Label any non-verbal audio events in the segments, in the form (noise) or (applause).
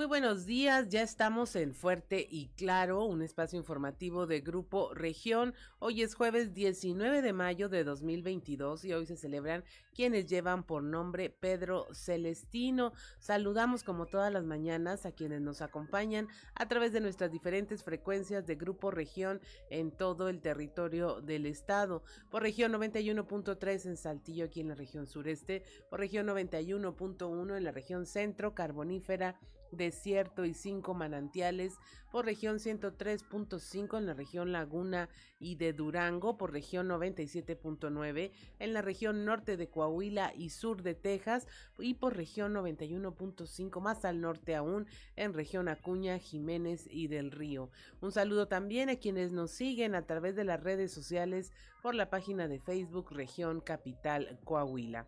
Muy buenos días, ya estamos en Fuerte y Claro, un espacio informativo de Grupo Región. Hoy es jueves 19 de mayo de 2022 y hoy se celebran quienes llevan por nombre Pedro Celestino. Saludamos como todas las mañanas a quienes nos acompañan a través de nuestras diferentes frecuencias de Grupo Región en todo el territorio del estado. Por región 91.3 en Saltillo, aquí en la región sureste, por región 91.1 en la región centro, carbonífera desierto y cinco manantiales, por región 103.5 en la región Laguna y de Durango, por región 97.9 en la región norte de Coahuila y sur de Texas y por región 91.5 más al norte aún en región Acuña, Jiménez y del Río. Un saludo también a quienes nos siguen a través de las redes sociales por la página de Facebook Región Capital Coahuila.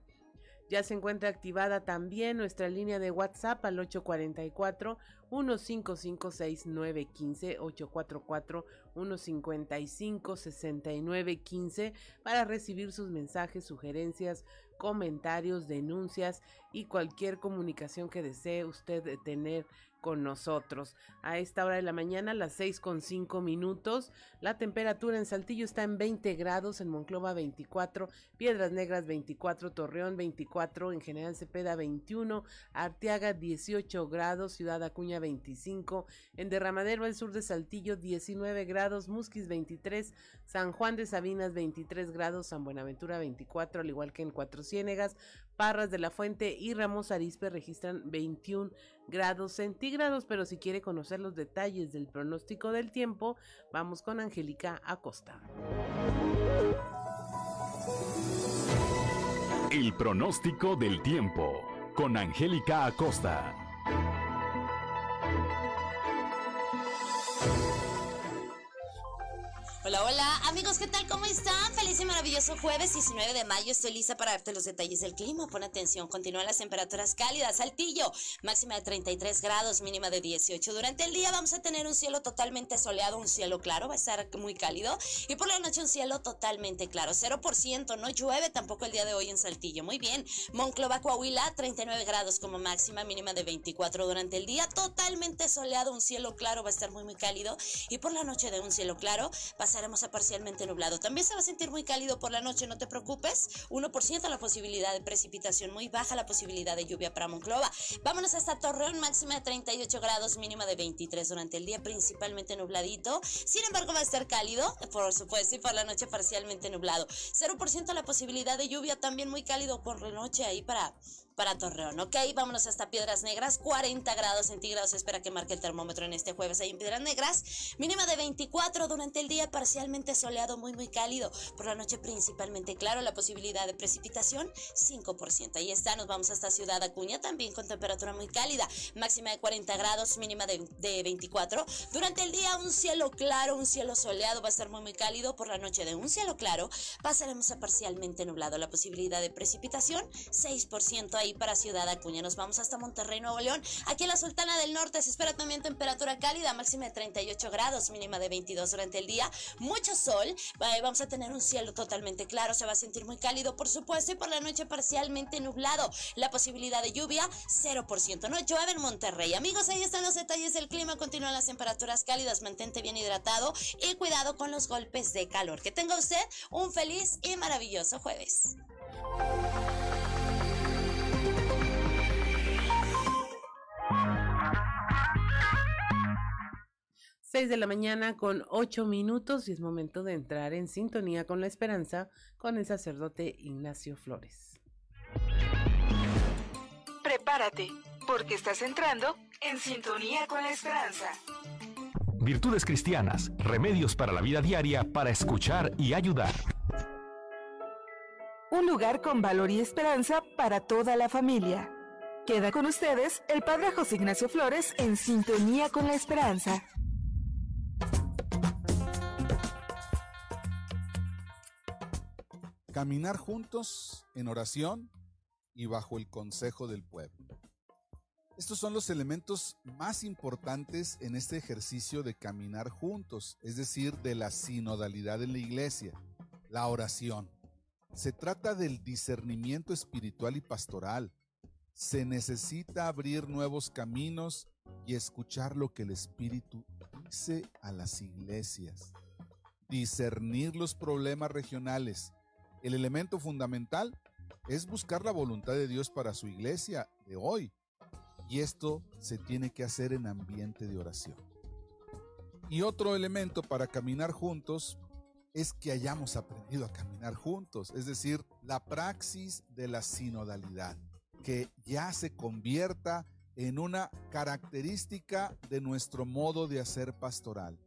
Ya se encuentra activada también nuestra línea de WhatsApp al 844 1556915 844 155 6915 para recibir sus mensajes, sugerencias, comentarios, denuncias y cualquier comunicación que desee usted tener con nosotros. A esta hora de la mañana, las seis con cinco minutos, la temperatura en Saltillo está en 20 grados, en Monclova 24, Piedras Negras 24, Torreón 24, en General Cepeda 21, Arteaga 18 grados, Ciudad Acuña 25, en Derramadero el sur de Saltillo 19 grados, Musquis 23, San Juan de Sabinas 23 grados, San Buenaventura 24, al igual que en Cuatro Ciénegas, Parras de la Fuente y Ramos Arispe registran 21 grados centígrados, pero si quiere conocer los detalles del pronóstico del tiempo, vamos con Angélica Acosta. El pronóstico del tiempo con Angélica Acosta. Hola, hola, amigos, ¿qué tal? ¿Cómo están? Feliz y maravilloso jueves 19 de mayo. Estoy lista para darte los detalles del clima. Pon atención, continúan las temperaturas cálidas. Saltillo, máxima de 33 grados, mínima de 18. Durante el día vamos a tener un cielo totalmente soleado, un cielo claro, va a estar muy cálido. Y por la noche un cielo totalmente claro, 0%, no llueve tampoco el día de hoy en Saltillo. Muy bien, Monclova, Coahuila, 39 grados como máxima, mínima de 24 durante el día, totalmente soleado, un cielo claro, va a estar muy, muy cálido. Y por la noche de un cielo claro, va pasaremos a parcialmente nublado. También se va a sentir muy cálido por la noche, no te preocupes. 1% la posibilidad de precipitación, muy baja la posibilidad de lluvia para Monclova. Vámonos hasta Torreón, máxima de 38 grados, mínima de 23 durante el día, principalmente nubladito. Sin embargo, va a estar cálido, por supuesto, y por la noche parcialmente nublado. 0% la posibilidad de lluvia, también muy cálido por la noche ahí para para Torreón, ¿ok? Vámonos hasta Piedras Negras, 40 grados centígrados, espera que marque el termómetro en este jueves ahí en Piedras Negras, mínima de 24 durante el día, parcialmente soleado, muy muy cálido, por la noche principalmente claro, la posibilidad de precipitación 5%, ahí está, nos vamos hasta Ciudad Acuña también con temperatura muy cálida, máxima de 40 grados, mínima de, de 24, durante el día un cielo claro, un cielo soleado, va a estar muy muy cálido, por la noche de un cielo claro, pasaremos a parcialmente nublado, la posibilidad de precipitación 6% ahí para Ciudad Acuña. Nos vamos hasta Monterrey, Nuevo León. Aquí en la Sultana del Norte se espera también temperatura cálida, máxima de 38 grados, mínima de 22 durante el día. Mucho sol. Vamos a tener un cielo totalmente claro. Se va a sentir muy cálido, por supuesto, y por la noche parcialmente nublado. La posibilidad de lluvia, 0%. No llueve en Monterrey. Amigos, ahí están los detalles del clima. Continúan las temperaturas cálidas. Mantente bien hidratado y cuidado con los golpes de calor. Que tenga usted un feliz y maravilloso jueves. 6 de la mañana con 8 minutos y es momento de entrar en sintonía con la esperanza con el sacerdote Ignacio Flores. Prepárate, porque estás entrando en sintonía con la esperanza. Virtudes cristianas, remedios para la vida diaria para escuchar y ayudar. Un lugar con valor y esperanza para toda la familia. Queda con ustedes el Padre José Ignacio Flores en sintonía con la esperanza. Caminar juntos en oración y bajo el consejo del pueblo. Estos son los elementos más importantes en este ejercicio de caminar juntos, es decir, de la sinodalidad en la iglesia, la oración. Se trata del discernimiento espiritual y pastoral. Se necesita abrir nuevos caminos y escuchar lo que el Espíritu dice a las iglesias. Discernir los problemas regionales. El elemento fundamental es buscar la voluntad de Dios para su iglesia de hoy. Y esto se tiene que hacer en ambiente de oración. Y otro elemento para caminar juntos es que hayamos aprendido a caminar juntos, es decir, la praxis de la sinodalidad, que ya se convierta en una característica de nuestro modo de hacer pastoral.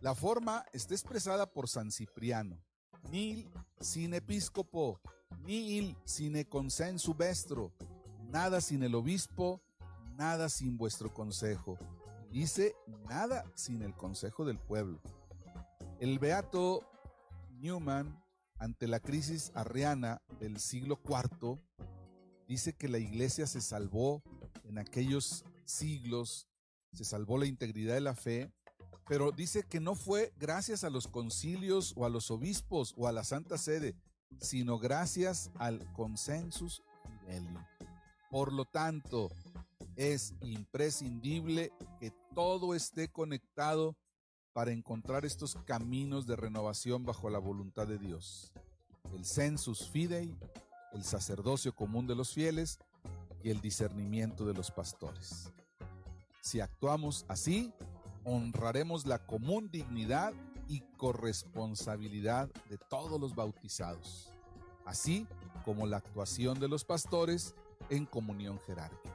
La forma está expresada por San Cipriano. Nil sin episcopo, nil sin consensu vestro, nada sin el obispo, nada sin vuestro consejo. Dice nada sin el consejo del pueblo. El beato Newman, ante la crisis arriana del siglo IV, dice que la iglesia se salvó en aquellos siglos, se salvó la integridad de la fe, pero dice que no fue gracias a los concilios o a los obispos o a la Santa Sede, sino gracias al consensus fidelium. Por lo tanto, es imprescindible que todo esté conectado para encontrar estos caminos de renovación bajo la voluntad de Dios. El sensus fidei, el sacerdocio común de los fieles y el discernimiento de los pastores. Si actuamos así, honraremos la común dignidad y corresponsabilidad de todos los bautizados, así como la actuación de los pastores en comunión jerárquica.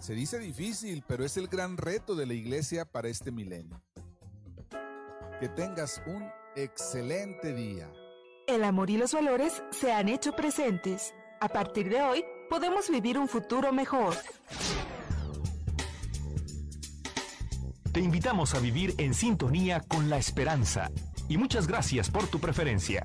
Se dice difícil, pero es el gran reto de la iglesia para este milenio. Que tengas un excelente día. El amor y los valores se han hecho presentes. A partir de hoy, podemos vivir un futuro mejor. Te invitamos a vivir en sintonía con la esperanza y muchas gracias por tu preferencia.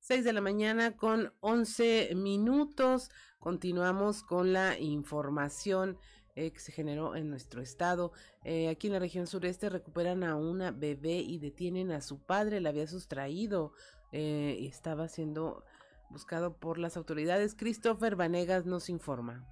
6 de la mañana con 11 minutos. Continuamos con la información eh, que se generó en nuestro estado. Eh, aquí en la región sureste recuperan a una bebé y detienen a su padre. La había sustraído eh, y estaba siendo buscado por las autoridades. Christopher Vanegas nos informa.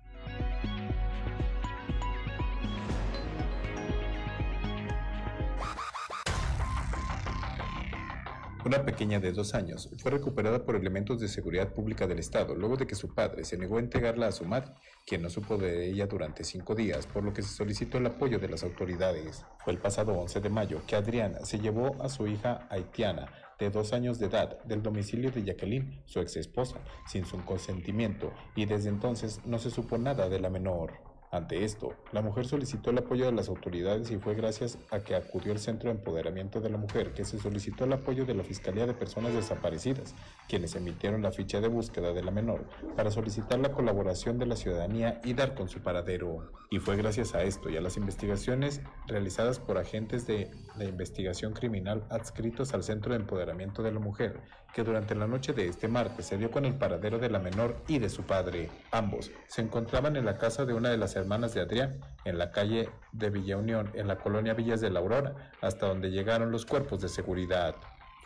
Una pequeña de dos años fue recuperada por elementos de seguridad pública del Estado luego de que su padre se negó a entregarla a su madre, quien no supo de ella durante cinco días, por lo que se solicitó el apoyo de las autoridades. Fue el pasado 11 de mayo que Adriana se llevó a su hija haitiana de dos años de edad del domicilio de Jacqueline, su ex esposa, sin su consentimiento, y desde entonces no se supo nada de la menor. Ante esto, la mujer solicitó el apoyo de las autoridades y fue gracias a que acudió el Centro de Empoderamiento de la Mujer que se solicitó el apoyo de la Fiscalía de Personas Desaparecidas, quienes emitieron la ficha de búsqueda de la menor para solicitar la colaboración de la ciudadanía y dar con su paradero. Y fue gracias a esto y a las investigaciones realizadas por agentes de la investigación criminal adscritos al Centro de Empoderamiento de la Mujer que durante la noche de este martes se dio con el paradero de la menor y de su padre. Ambos se encontraban en la casa de una de las hermanas de Adrián, en la calle de Villa Unión, en la colonia Villas de la Aurora, hasta donde llegaron los cuerpos de seguridad.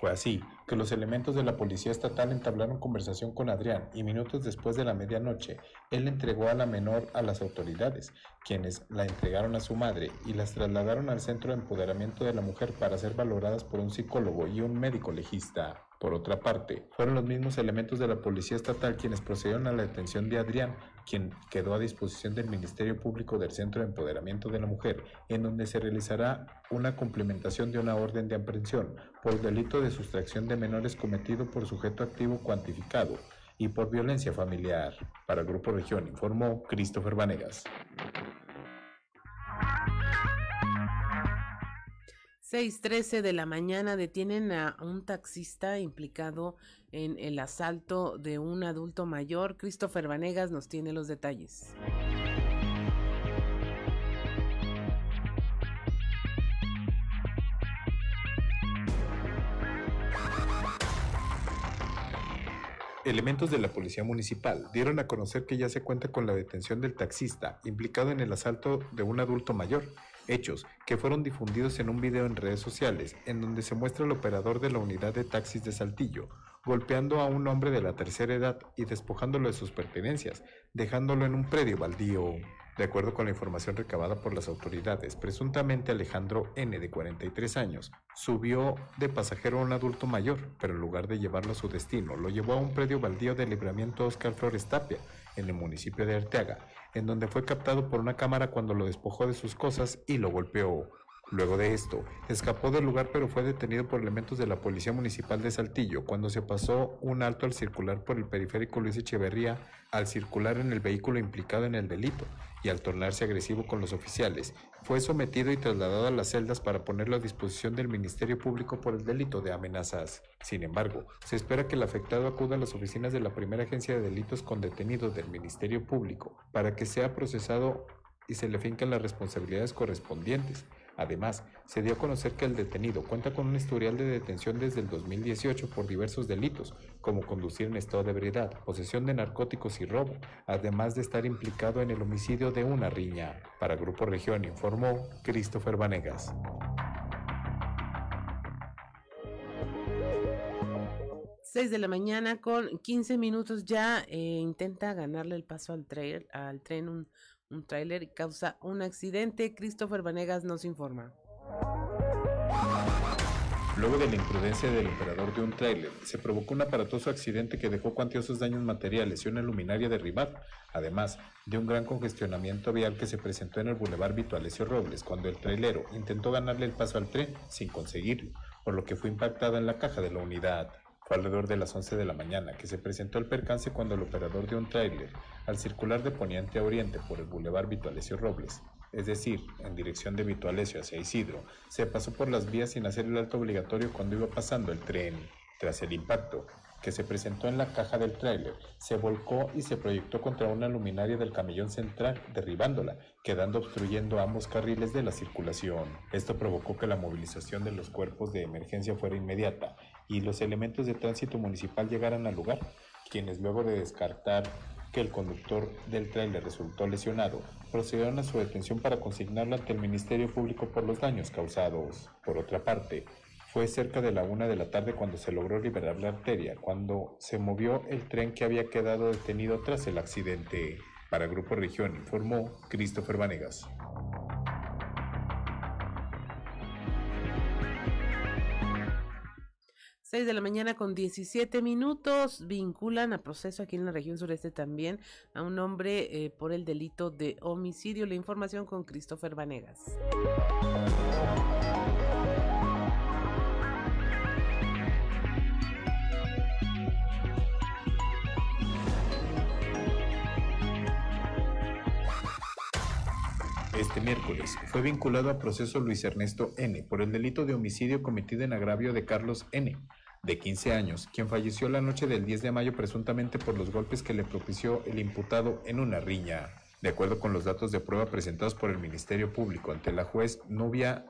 Fue así que los elementos de la policía estatal entablaron conversación con Adrián y minutos después de la medianoche, él entregó a la menor a las autoridades, quienes la entregaron a su madre y las trasladaron al Centro de Empoderamiento de la Mujer para ser valoradas por un psicólogo y un médico legista. Por otra parte, fueron los mismos elementos de la Policía Estatal quienes procedieron a la detención de Adrián, quien quedó a disposición del Ministerio Público del Centro de Empoderamiento de la Mujer, en donde se realizará una complementación de una orden de aprehensión por delito de sustracción de menores cometido por sujeto activo cuantificado y por violencia familiar. Para el Grupo Región informó Christopher Vanegas. 6:13 de la mañana detienen a un taxista implicado en el asalto de un adulto mayor. Christopher Vanegas nos tiene los detalles. Elementos de la Policía Municipal dieron a conocer que ya se cuenta con la detención del taxista implicado en el asalto de un adulto mayor hechos que fueron difundidos en un video en redes sociales en donde se muestra el operador de la unidad de taxis de Saltillo golpeando a un hombre de la tercera edad y despojándolo de sus pertenencias, dejándolo en un predio baldío. De acuerdo con la información recabada por las autoridades, presuntamente Alejandro N., de 43 años, subió de pasajero a un adulto mayor, pero en lugar de llevarlo a su destino, lo llevó a un predio baldío de libramiento Oscar Flores Tapia, en el municipio de Arteaga, en donde fue captado por una cámara cuando lo despojó de sus cosas y lo golpeó. Luego de esto, escapó del lugar pero fue detenido por elementos de la Policía Municipal de Saltillo cuando se pasó un alto al circular por el periférico Luis Echeverría al circular en el vehículo implicado en el delito y al tornarse agresivo con los oficiales. Fue sometido y trasladado a las celdas para ponerlo a disposición del Ministerio Público por el delito de amenazas. Sin embargo, se espera que el afectado acuda a las oficinas de la primera agencia de delitos con detenidos del Ministerio Público para que sea procesado y se le finquen las responsabilidades correspondientes. Además, se dio a conocer que el detenido cuenta con un historial de detención desde el 2018 por diversos delitos, como conducir en estado de ebriedad, posesión de narcóticos y robo, además de estar implicado en el homicidio de una riña. Para Grupo Región informó Christopher Vanegas. 6 de la mañana con 15 minutos ya eh, intenta ganarle el paso al, al tren un un tráiler causa un accidente. Christopher Vanegas nos informa. Luego de la imprudencia del operador de un tráiler, se provocó un aparatoso accidente que dejó cuantiosos daños materiales y una luminaria derribada, además de un gran congestionamiento vial que se presentó en el Boulevard Vito Alessio Robles cuando el trailero intentó ganarle el paso al tren sin conseguirlo, por lo que fue impactada en la caja de la unidad. Fue alrededor de las 11 de la mañana que se presentó el percance cuando el operador de un tráiler, al circular de poniente a oriente por el bulevar Vitualesio Robles, es decir, en dirección de Vitualesio hacia Isidro, se pasó por las vías sin hacer el alto obligatorio cuando iba pasando el tren. Tras el impacto, que se presentó en la caja del tráiler, se volcó y se proyectó contra una luminaria del camellón central, derribándola, quedando obstruyendo ambos carriles de la circulación. Esto provocó que la movilización de los cuerpos de emergencia fuera inmediata y los elementos de tránsito municipal llegaran al lugar, quienes luego de descartar que el conductor del tráiler resultó lesionado, procedieron a su detención para consignarlo ante el Ministerio Público por los daños causados. Por otra parte, fue cerca de la una de la tarde cuando se logró liberar la arteria, cuando se movió el tren que había quedado detenido tras el accidente. Para Grupo Región informó Christopher Vanegas. 6 de la mañana con 17 minutos vinculan a proceso aquí en la región sureste también a un hombre eh, por el delito de homicidio. La información con Christopher Vanegas. Este miércoles fue vinculado a proceso Luis Ernesto N. por el delito de homicidio cometido en agravio de Carlos N de 15 años, quien falleció la noche del 10 de mayo presuntamente por los golpes que le propició el imputado en una riña. De acuerdo con los datos de prueba presentados por el Ministerio Público ante la juez Nubia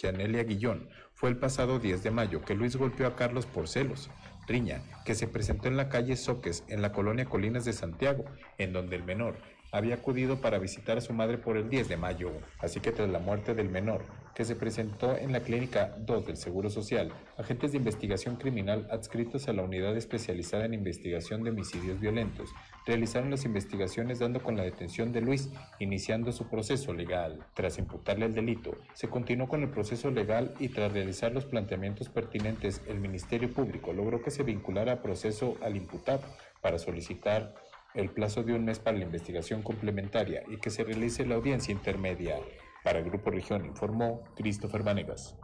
Janelia Guillón, fue el pasado 10 de mayo que Luis golpeó a Carlos por celos, riña que se presentó en la calle Soques, en la colonia Colinas de Santiago, en donde el menor había acudido para visitar a su madre por el 10 de mayo, así que tras la muerte del menor, que se presentó en la Clínica 2 del Seguro Social, agentes de investigación criminal adscritos a la Unidad Especializada en Investigación de Homicidios Violentos realizaron las investigaciones dando con la detención de Luis, iniciando su proceso legal. Tras imputarle el delito, se continuó con el proceso legal y tras realizar los planteamientos pertinentes, el Ministerio Público logró que se vinculara a proceso al imputado para solicitar el plazo de un mes para la investigación complementaria y que se realice la audiencia intermedia. Para el Grupo Región informó Christopher Vanegas.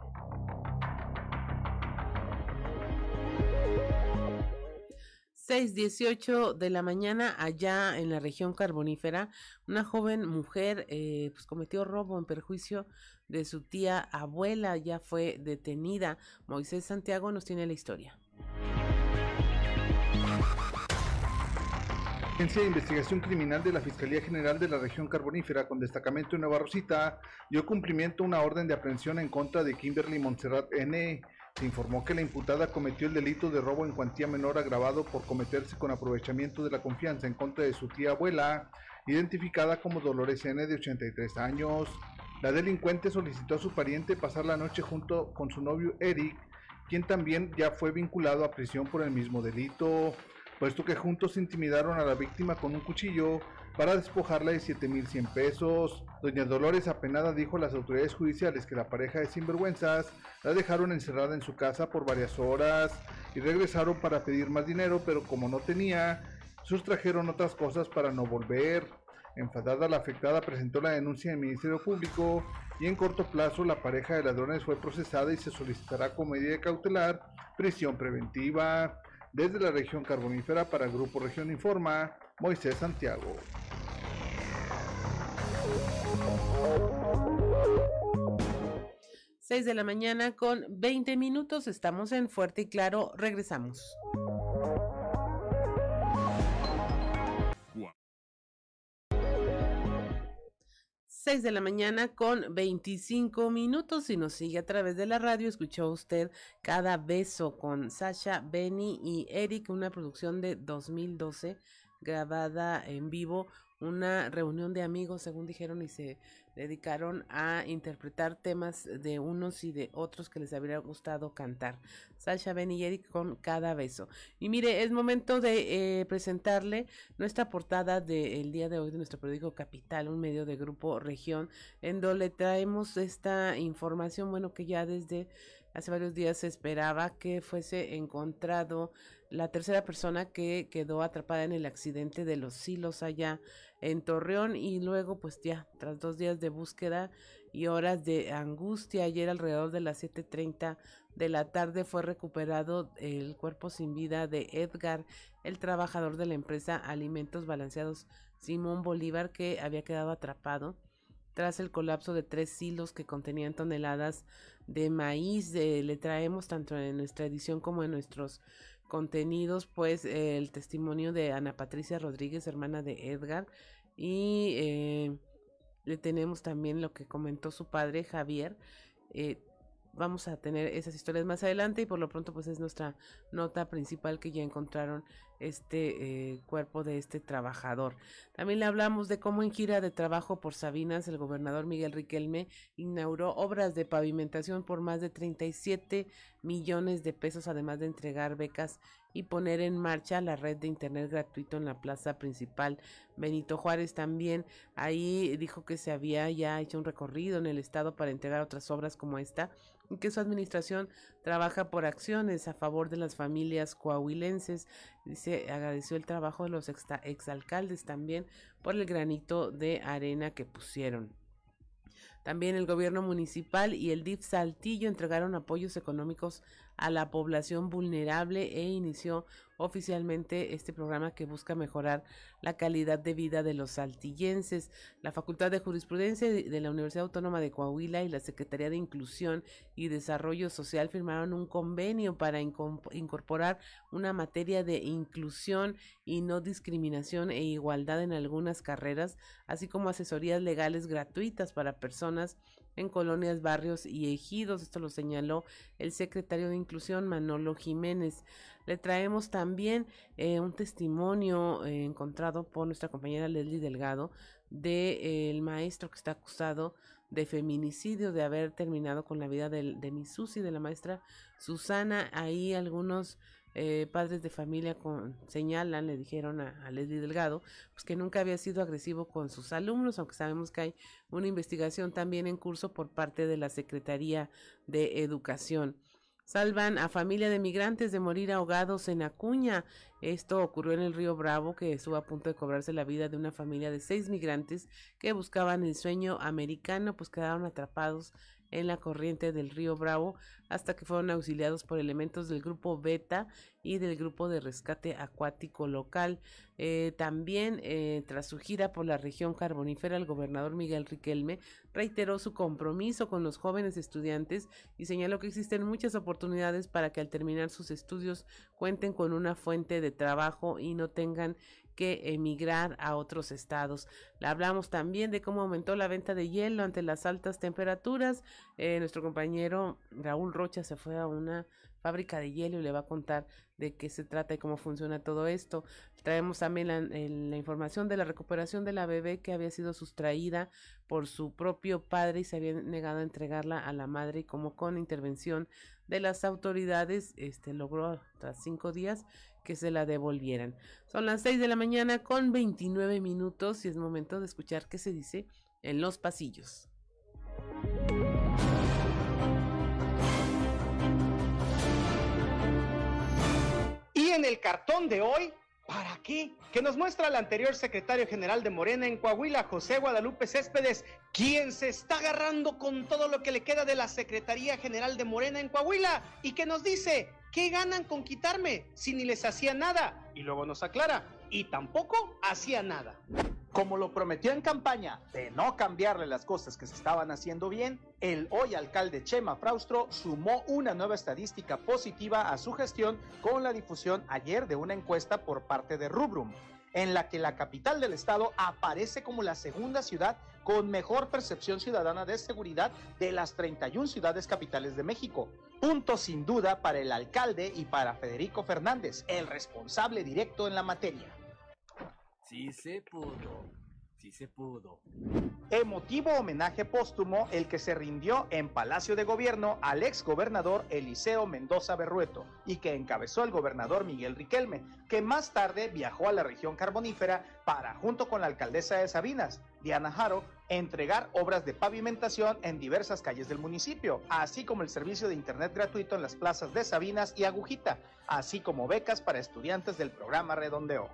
6:18 de la mañana allá en la región carbonífera, una joven mujer eh, pues cometió robo en perjuicio de su tía abuela, ya fue detenida. Moisés Santiago nos tiene la historia. Agencia de Investigación Criminal de la Fiscalía General de la Región Carbonífera, con destacamento en Nueva Rosita, dio cumplimiento a una orden de aprehensión en contra de Kimberly Montserrat N. Se informó que la imputada cometió el delito de robo en cuantía menor agravado por cometerse con aprovechamiento de la confianza en contra de su tía abuela, identificada como Dolores N. de 83 años. La delincuente solicitó a su pariente pasar la noche junto con su novio Eric, quien también ya fue vinculado a prisión por el mismo delito, puesto que juntos intimidaron a la víctima con un cuchillo para despojarla de 7.100 pesos. Doña Dolores apenada dijo a las autoridades judiciales que la pareja de sinvergüenzas la dejaron encerrada en su casa por varias horas y regresaron para pedir más dinero, pero como no tenía, sustrajeron otras cosas para no volver. Enfadada, la afectada presentó la denuncia al Ministerio Público y en corto plazo la pareja de ladrones fue procesada y se solicitará como medida cautelar prisión preventiva. Desde la región carbonífera para el Grupo Región Informa, Moisés Santiago. 6 de la mañana con 20 minutos. Estamos en Fuerte y Claro. Regresamos. 6 de la mañana con 25 minutos. Si nos sigue a través de la radio, escuchó usted Cada Beso con Sasha, Benny y Eric, una producción de 2012 grabada en vivo, una reunión de amigos, según dijeron, y se dedicaron a interpretar temas de unos y de otros que les habría gustado cantar. Sasha, Ben y Eric con cada beso. Y mire, es momento de eh, presentarle nuestra portada del día de hoy de nuestro periódico Capital, un medio de grupo región, en donde traemos esta información, bueno, que ya desde hace varios días se esperaba que fuese encontrado la tercera persona que quedó atrapada en el accidente de los silos allá en Torreón y luego pues ya tras dos días de búsqueda y horas de angustia ayer alrededor de las 7.30 de la tarde fue recuperado el cuerpo sin vida de Edgar, el trabajador de la empresa Alimentos Balanceados Simón Bolívar que había quedado atrapado tras el colapso de tres silos que contenían toneladas de maíz. le traemos tanto en nuestra edición como en nuestros contenidos, pues el testimonio de Ana Patricia Rodríguez, hermana de Edgar, y eh, le tenemos también lo que comentó su padre Javier. Eh, vamos a tener esas historias más adelante y por lo pronto pues es nuestra nota principal que ya encontraron este eh, cuerpo de este trabajador. También le hablamos de cómo en gira de trabajo por Sabinas el gobernador Miguel Riquelme inauguró obras de pavimentación por más de 37 millones de pesos, además de entregar becas y poner en marcha la red de internet gratuito en la plaza principal. Benito Juárez también ahí dijo que se había ya hecho un recorrido en el estado para entregar otras obras como esta que su administración trabaja por acciones a favor de las familias coahuilenses. Dice, agradeció el trabajo de los exalcaldes también por el granito de arena que pusieron. También el gobierno municipal y el DIF Saltillo entregaron apoyos económicos a la población vulnerable e inició oficialmente este programa que busca mejorar la calidad de vida de los saltillenses. La Facultad de Jurisprudencia de la Universidad Autónoma de Coahuila y la Secretaría de Inclusión y Desarrollo Social firmaron un convenio para incorporar una materia de inclusión y no discriminación e igualdad en algunas carreras, así como asesorías legales gratuitas para personas en colonias, barrios y ejidos. Esto lo señaló el secretario de Inclusión, Manolo Jiménez. Le traemos también eh, un testimonio eh, encontrado por nuestra compañera Leslie Delgado de eh, maestro que está acusado de feminicidio, de haber terminado con la vida de, de mi Susi, de la maestra Susana. Ahí algunos eh, padres de familia con, señalan, le dijeron a, a, Leslie Delgado, pues que nunca había sido agresivo con sus alumnos, aunque sabemos que hay una investigación también en curso por parte de la Secretaría de Educación. Salvan a familia de migrantes de morir ahogados en Acuña. Esto ocurrió en el río Bravo, que estuvo a punto de cobrarse la vida de una familia de seis migrantes que buscaban el sueño americano, pues quedaron atrapados en la corriente del río Bravo hasta que fueron auxiliados por elementos del grupo Beta y del grupo de rescate acuático local. Eh, también, eh, tras su gira por la región carbonífera, el gobernador Miguel Riquelme reiteró su compromiso con los jóvenes estudiantes y señaló que existen muchas oportunidades para que al terminar sus estudios cuenten con una fuente de trabajo y no tengan que emigrar a otros estados. Hablamos también de cómo aumentó la venta de hielo ante las altas temperaturas. Eh, nuestro compañero Raúl Rocha se fue a una fábrica de hielo y le va a contar de qué se trata y cómo funciona todo esto. Traemos también la, la, información de la recuperación de la bebé que había sido sustraída por su propio padre y se había negado a entregarla a la madre y como con intervención de las autoridades este logró tras cinco días que se la devolvieran. Son las seis de la mañana con 29 minutos y es momento de escuchar qué se dice en los pasillos. Y en el cartón de hoy, ¿para qué? Que nos muestra el anterior secretario general de Morena en Coahuila, José Guadalupe Céspedes, quien se está agarrando con todo lo que le queda de la Secretaría General de Morena en Coahuila y que nos dice, ¿qué ganan con quitarme si ni les hacía nada? Y luego nos aclara, y tampoco hacía nada. Como lo prometió en campaña de no cambiarle las cosas que se estaban haciendo bien, el hoy alcalde Chema Fraustro sumó una nueva estadística positiva a su gestión con la difusión ayer de una encuesta por parte de Rubrum, en la que la capital del estado aparece como la segunda ciudad con mejor percepción ciudadana de seguridad de las 31 ciudades capitales de México. Punto sin duda para el alcalde y para Federico Fernández, el responsable directo en la materia. Sí se pudo. Sí se pudo. Emotivo homenaje póstumo el que se rindió en Palacio de Gobierno al ex gobernador Eliseo Mendoza Berrueto y que encabezó el gobernador Miguel Riquelme, que más tarde viajó a la región carbonífera para, junto con la alcaldesa de Sabinas, Diana Jaro, entregar obras de pavimentación en diversas calles del municipio, así como el servicio de internet gratuito en las plazas de Sabinas y Agujita, así como becas para estudiantes del programa Redondeo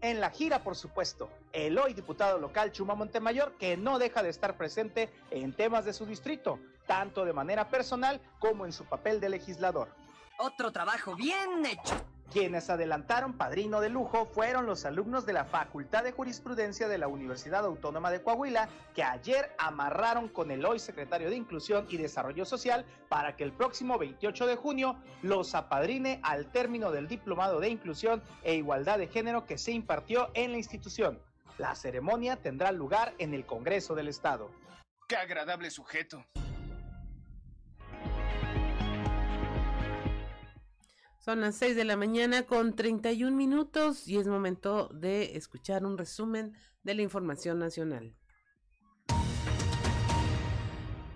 en la gira, por supuesto, el hoy diputado local Chuma Montemayor, que no deja de estar presente en temas de su distrito, tanto de manera personal como en su papel de legislador. Otro trabajo bien hecho. Quienes adelantaron padrino de lujo fueron los alumnos de la Facultad de Jurisprudencia de la Universidad Autónoma de Coahuila, que ayer amarraron con el hoy secretario de Inclusión y Desarrollo Social para que el próximo 28 de junio los apadrine al término del Diplomado de Inclusión e Igualdad de Género que se impartió en la institución. La ceremonia tendrá lugar en el Congreso del Estado. ¡Qué agradable sujeto! Son las 6 de la mañana con 31 minutos y es momento de escuchar un resumen de la información nacional.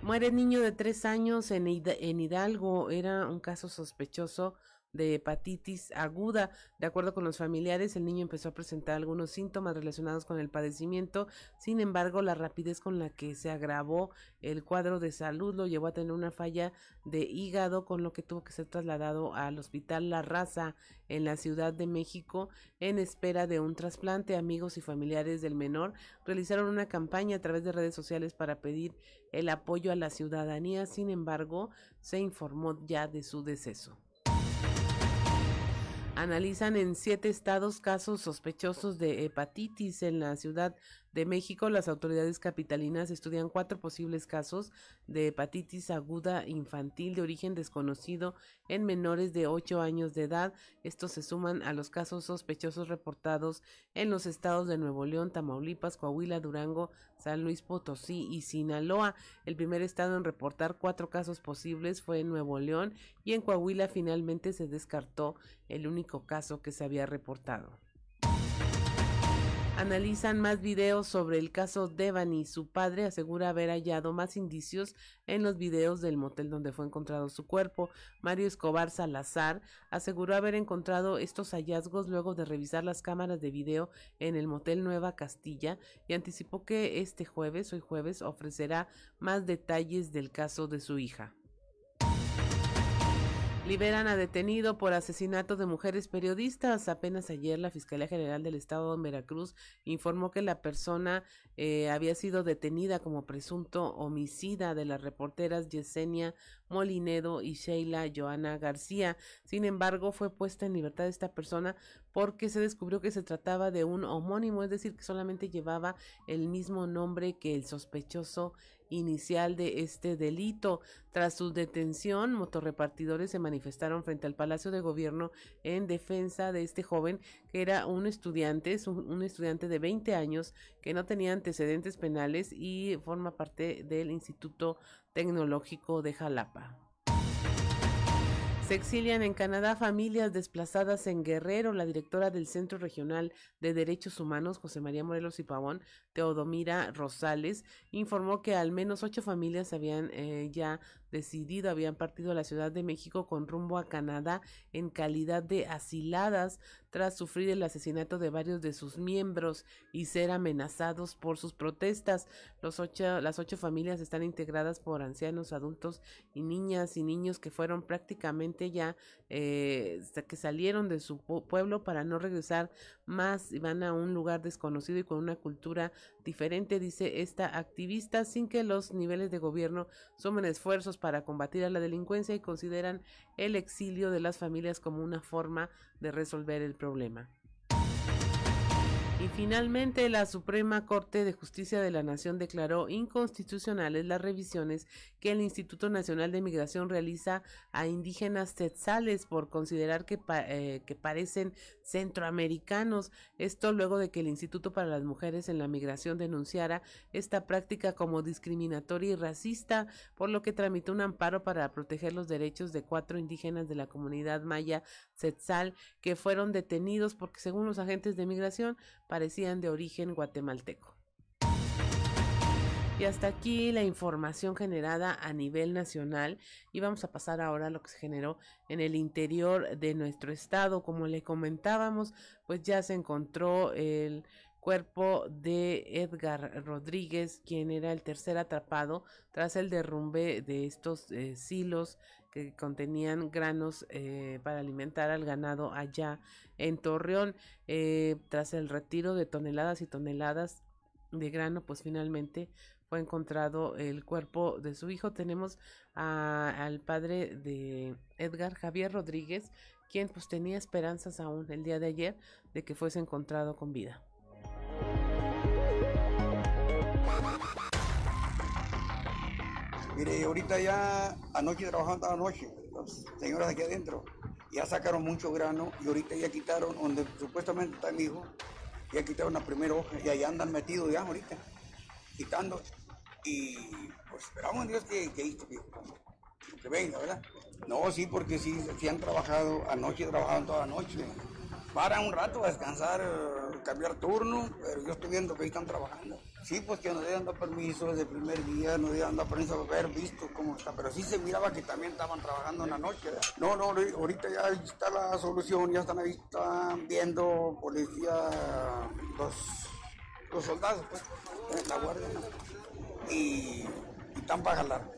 Muere niño de 3 años en Hidalgo. Era un caso sospechoso de hepatitis aguda. De acuerdo con los familiares, el niño empezó a presentar algunos síntomas relacionados con el padecimiento. Sin embargo, la rapidez con la que se agravó el cuadro de salud lo llevó a tener una falla de hígado, con lo que tuvo que ser trasladado al hospital La Raza en la Ciudad de México en espera de un trasplante. Amigos y familiares del menor realizaron una campaña a través de redes sociales para pedir el apoyo a la ciudadanía. Sin embargo, se informó ya de su deceso. Analizan en siete estados casos sospechosos de hepatitis en la Ciudad de México. Las autoridades capitalinas estudian cuatro posibles casos de hepatitis aguda infantil de origen desconocido en menores de 8 años de edad. Estos se suman a los casos sospechosos reportados en los estados de Nuevo León, Tamaulipas, Coahuila, Durango, San Luis Potosí y Sinaloa. El primer estado en reportar cuatro casos posibles fue en Nuevo León y en Coahuila finalmente se descartó el único caso que se había reportado. Analizan más videos sobre el caso Devani. Su padre asegura haber hallado más indicios en los videos del motel donde fue encontrado su cuerpo. Mario Escobar Salazar aseguró haber encontrado estos hallazgos luego de revisar las cámaras de video en el motel Nueva Castilla y anticipó que este jueves, hoy jueves, ofrecerá más detalles del caso de su hija. Liberan a detenido por asesinato de mujeres periodistas. Apenas ayer la Fiscalía General del Estado de Veracruz informó que la persona eh, había sido detenida como presunto homicida de las reporteras Yesenia Molinedo y Sheila Joana García. Sin embargo, fue puesta en libertad esta persona porque se descubrió que se trataba de un homónimo, es decir, que solamente llevaba el mismo nombre que el sospechoso inicial de este delito. Tras su detención, motorrepartidores se manifestaron frente al Palacio de Gobierno en defensa de este joven que era un estudiante, un, un estudiante de 20 años que no tenía antecedentes penales y forma parte del Instituto Tecnológico de Jalapa. Se exilian en Canadá familias desplazadas en Guerrero. La directora del Centro Regional de Derechos Humanos, José María Morelos y Pavón, Teodomira Rosales, informó que al menos ocho familias habían eh, ya decidido, habían partido a la Ciudad de México con rumbo a Canadá en calidad de asiladas tras sufrir el asesinato de varios de sus miembros y ser amenazados por sus protestas. Los ocho, las ocho familias están integradas por ancianos, adultos y niñas y niños que fueron prácticamente ya eh, que salieron de su pueblo para no regresar más y van a un lugar desconocido y con una cultura diferente, dice esta activista, sin que los niveles de gobierno sumen esfuerzos para combatir a la delincuencia y consideran el exilio de las familias como una forma de resolver el problema. Y finalmente, la Suprema Corte de Justicia de la Nación declaró inconstitucionales las revisiones que el Instituto Nacional de Migración realiza a indígenas tetzales por considerar que, eh, que parecen centroamericanos. Esto luego de que el Instituto para las Mujeres en la Migración denunciara esta práctica como discriminatoria y racista, por lo que tramitó un amparo para proteger los derechos de cuatro indígenas de la comunidad maya tetzal que fueron detenidos porque, según los agentes de migración, parecían de origen guatemalteco. Y hasta aquí la información generada a nivel nacional y vamos a pasar ahora a lo que se generó en el interior de nuestro estado. Como le comentábamos, pues ya se encontró el cuerpo de Edgar Rodríguez, quien era el tercer atrapado tras el derrumbe de estos eh, silos que contenían granos eh, para alimentar al ganado allá en Torreón. Eh, tras el retiro de toneladas y toneladas de grano, pues finalmente fue encontrado el cuerpo de su hijo. Tenemos al padre de Edgar, Javier Rodríguez, quien pues tenía esperanzas aún el día de ayer de que fuese encontrado con vida. Mire, ahorita ya anoche trabajando anoche, las señoras aquí adentro, ya sacaron mucho grano y ahorita ya quitaron donde supuestamente está mi hijo, ya quitaron la primera hoja y ahí andan metidos ya ahorita, quitando. Y pues esperamos a Dios que, que, que, venga, ¿verdad? No, sí, porque sí, sí han trabajado, anoche trabajaron toda la noche. Paran un rato a descansar, cambiar turno, pero yo estoy viendo que ahí están trabajando. Sí, pues que nos dieron dar permiso desde el primer día, nos dieron dar permiso de haber visto cómo está, pero sí se miraba que también estaban trabajando en la noche. No, no, ahorita ya está la solución, ya están ahí, están viendo policía, los, los soldados, pues, la guardia, y, están para jalar.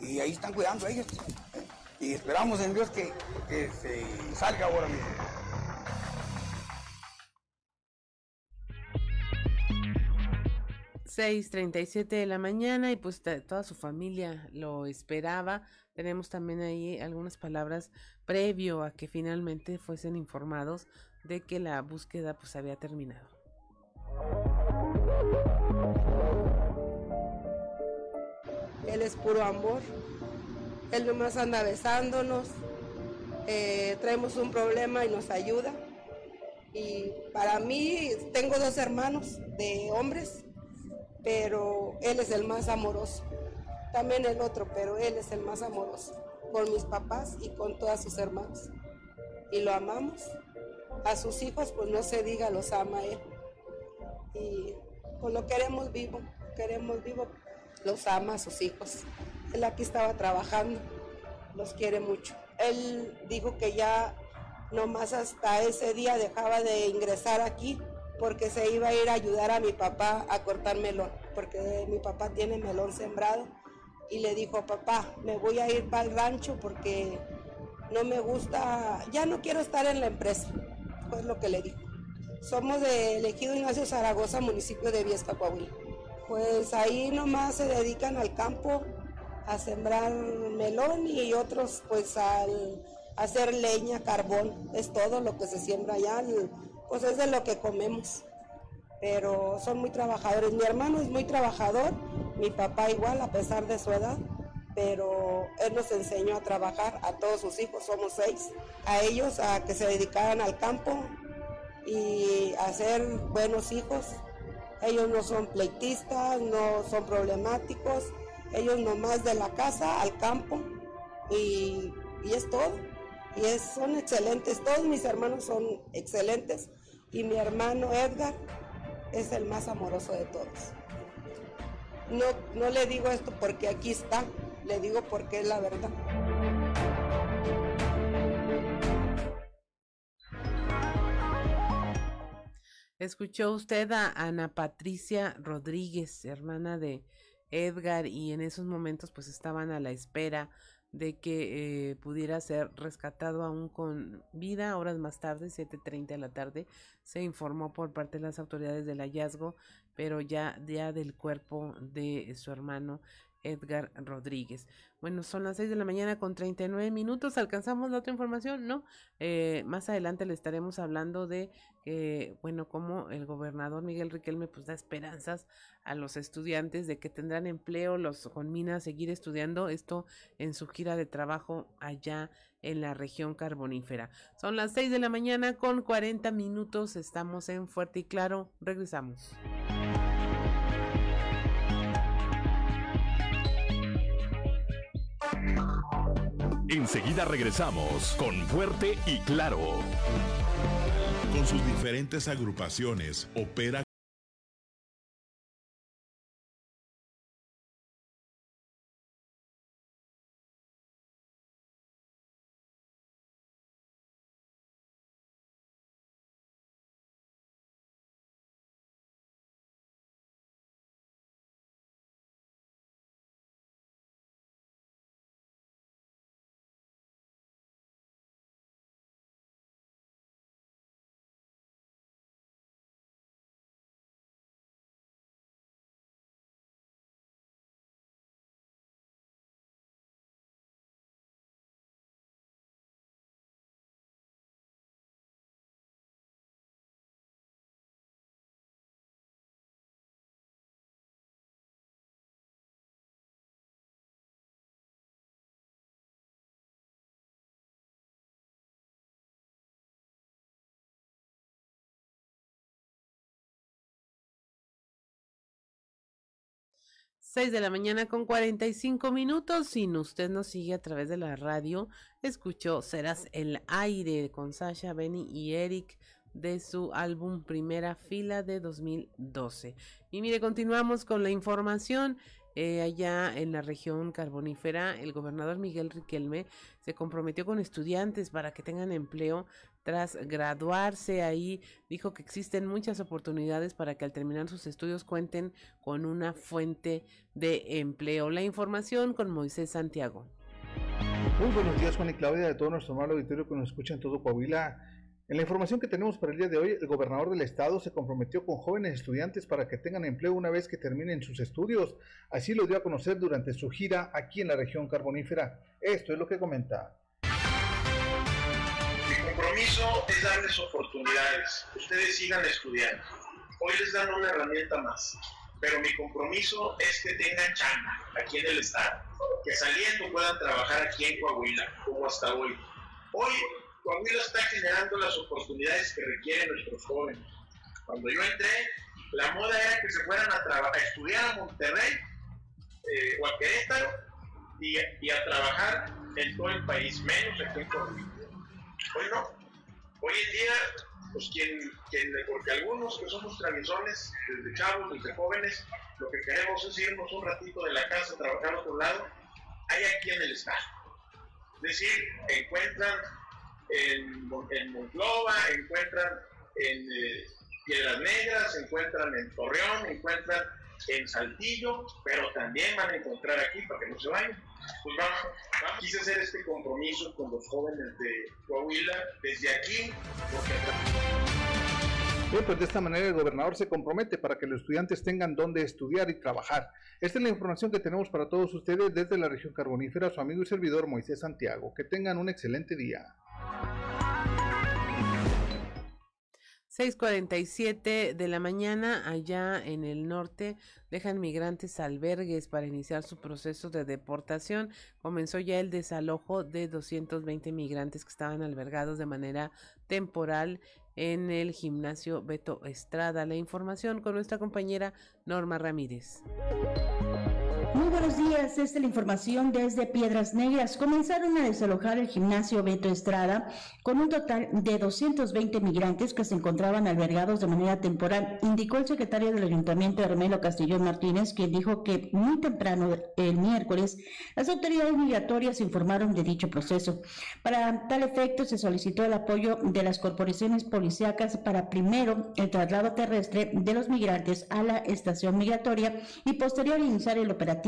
Y ahí están cuidando ellos. ¿eh? Y esperamos en Dios que, que se salga ahora mismo. 6:37 de la mañana y pues toda su familia lo esperaba. Tenemos también ahí algunas palabras previo a que finalmente fuesen informados de que la búsqueda pues había terminado. Él es puro amor. Él nomás anda besándonos. Eh, traemos un problema y nos ayuda. Y para mí tengo dos hermanos de hombres pero él es el más amoroso. También el otro, pero él es el más amoroso con mis papás y con todas sus hermanos. Y lo amamos. A sus hijos, pues no se diga, los ama él. Y pues lo queremos vivo, queremos vivo, los ama a sus hijos. Él aquí estaba trabajando, los quiere mucho. Él dijo que ya nomás hasta ese día dejaba de ingresar aquí porque se iba a ir a ayudar a mi papá a cortar melón, porque mi papá tiene melón sembrado. Y le dijo, papá, me voy a ir para el rancho porque no me gusta, ya no quiero estar en la empresa. Fue lo que le dijo. Somos de elegido Ignacio Zaragoza, municipio de Viesca, Coahuila. Pues ahí nomás se dedican al campo, a sembrar melón y otros pues al hacer leña, carbón. Es todo lo que se siembra allá pues es de lo que comemos. Pero son muy trabajadores. Mi hermano es muy trabajador, mi papá igual, a pesar de su edad, pero él nos enseñó a trabajar a todos sus hijos, somos seis, a ellos a que se dedicaran al campo y a ser buenos hijos. Ellos no son pleitistas, no son problemáticos, ellos nomás de la casa al campo y y es todo. Y es, son excelentes, todos mis hermanos son excelentes y mi hermano Edgar es el más amoroso de todos. No, no le digo esto porque aquí está, le digo porque es la verdad. Escuchó usted a Ana Patricia Rodríguez, hermana de Edgar, y en esos momentos pues estaban a la espera de que eh, pudiera ser rescatado aún con vida. Horas más tarde, 7.30 de la tarde, se informó por parte de las autoridades del hallazgo, pero ya, ya del cuerpo de su hermano Edgar Rodríguez. Bueno, son las 6 de la mañana con 39 minutos. ¿Alcanzamos la otra información? No. Eh, más adelante le estaremos hablando de, bueno, cómo el gobernador Miguel Riquelme pues da esperanzas a los estudiantes de que tendrán empleo, los conmina a seguir estudiando esto en su gira de trabajo allá en la región carbonífera. Son las 6 de la mañana con 40 minutos. Estamos en Fuerte y Claro. Regresamos. Enseguida regresamos con Fuerte y Claro. Con sus diferentes agrupaciones, opera Seis de la mañana con 45 minutos. Si usted nos sigue a través de la radio, escuchó Serás el aire con Sasha, Benny y Eric de su álbum Primera Fila de 2012. Y mire, continuamos con la información. Eh, allá en la región carbonífera, el gobernador Miguel Riquelme se comprometió con estudiantes para que tengan empleo tras graduarse ahí. Dijo que existen muchas oportunidades para que al terminar sus estudios cuenten con una fuente de empleo. La información con Moisés Santiago. Muy buenos días, Juan y Claudia, de todo nuestro amable auditorio que nos escucha en todo Coahuila. En la información que tenemos para el día de hoy, el gobernador del estado se comprometió con jóvenes estudiantes para que tengan empleo una vez que terminen sus estudios. Así lo dio a conocer durante su gira aquí en la región carbonífera. Esto es lo que comenta. Mi compromiso es darles oportunidades. Ustedes sigan estudiando. Hoy les dan una herramienta más. Pero mi compromiso es que tengan chamba aquí en el estado. Que saliendo puedan trabajar aquí en Coahuila, como hasta hoy. Hoy Coahuila está generando las oportunidades que requieren nuestros jóvenes. Cuando yo entré, la moda era que se fueran a, a estudiar a Monterrey eh, o a Querétaro y, y, a trabajar en todo el país, menos aquí en Coahuila. Hoy no. Hoy en día, pues quien, quien, porque algunos que somos traviesones, desde chavos, desde jóvenes, lo que queremos es irnos un ratito de la casa a trabajar a otro lado, hay aquí en el estado. Es decir, encuentran en, en Monclova, encuentran en eh, Piedras Negras, encuentran en Torreón, encuentran en Saltillo, pero también van a encontrar aquí para que no se vayan. Pues vamos, quise hacer este compromiso con los jóvenes de Coahuila desde aquí, porque Bien, pues de esta manera el gobernador se compromete para que los estudiantes tengan donde estudiar y trabajar. Esta es la información que tenemos para todos ustedes desde la región carbonífera, su amigo y servidor Moisés Santiago. Que tengan un excelente día. 6:47 de la mañana allá en el norte dejan migrantes albergues para iniciar su proceso de deportación. Comenzó ya el desalojo de 220 migrantes que estaban albergados de manera temporal en el gimnasio Beto Estrada. La información con nuestra compañera Norma Ramírez. Muy buenos días, esta es la información desde Piedras Negras. Comenzaron a desalojar el gimnasio Beto Estrada con un total de 220 migrantes que se encontraban albergados de manera temporal, indicó el secretario del Ayuntamiento Hermelo Castillón Martínez, quien dijo que muy temprano el miércoles las autoridades migratorias informaron de dicho proceso. Para tal efecto se solicitó el apoyo de las corporaciones policíacas para primero el traslado terrestre de los migrantes a la estación migratoria y posterior iniciar el operativo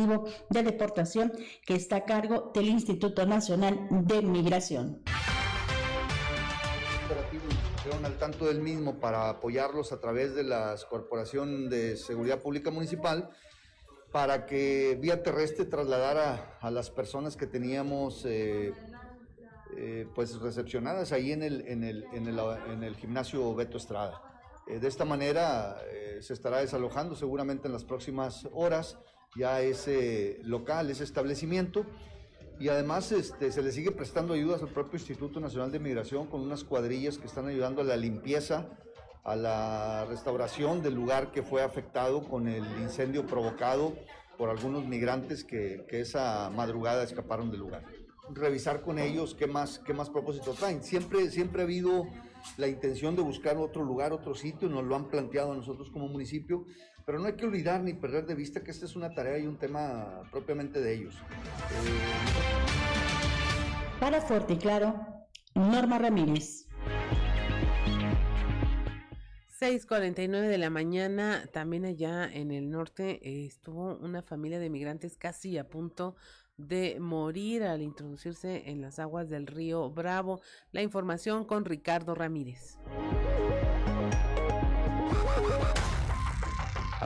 de deportación que está a cargo del Instituto Nacional de Migración al tanto del mismo para apoyarlos a través de la Corporación de Seguridad Pública Municipal para que vía terrestre trasladara a las personas que teníamos eh, eh, pues recepcionadas ahí en el, en el, en el, gimnasio Beto Estrada. Eh, de esta manera se estará desalojando seguramente en las próximas horas ya ese local, ese establecimiento. Y además este, se le sigue prestando ayudas al propio Instituto Nacional de Migración con unas cuadrillas que están ayudando a la limpieza, a la restauración del lugar que fue afectado con el incendio provocado por algunos migrantes que, que esa madrugada escaparon del lugar. Revisar con ellos qué más, qué más propósitos traen. Siempre, siempre ha habido la intención de buscar otro lugar, otro sitio, nos lo han planteado a nosotros como municipio, pero no hay que olvidar ni perder de vista que esta es una tarea y un tema propiamente de ellos. Para Fuerte y Claro, Norma Ramírez. 6:49 de la mañana, también allá en el norte eh, estuvo una familia de migrantes casi a punto de morir al introducirse en las aguas del río Bravo. La información con Ricardo Ramírez.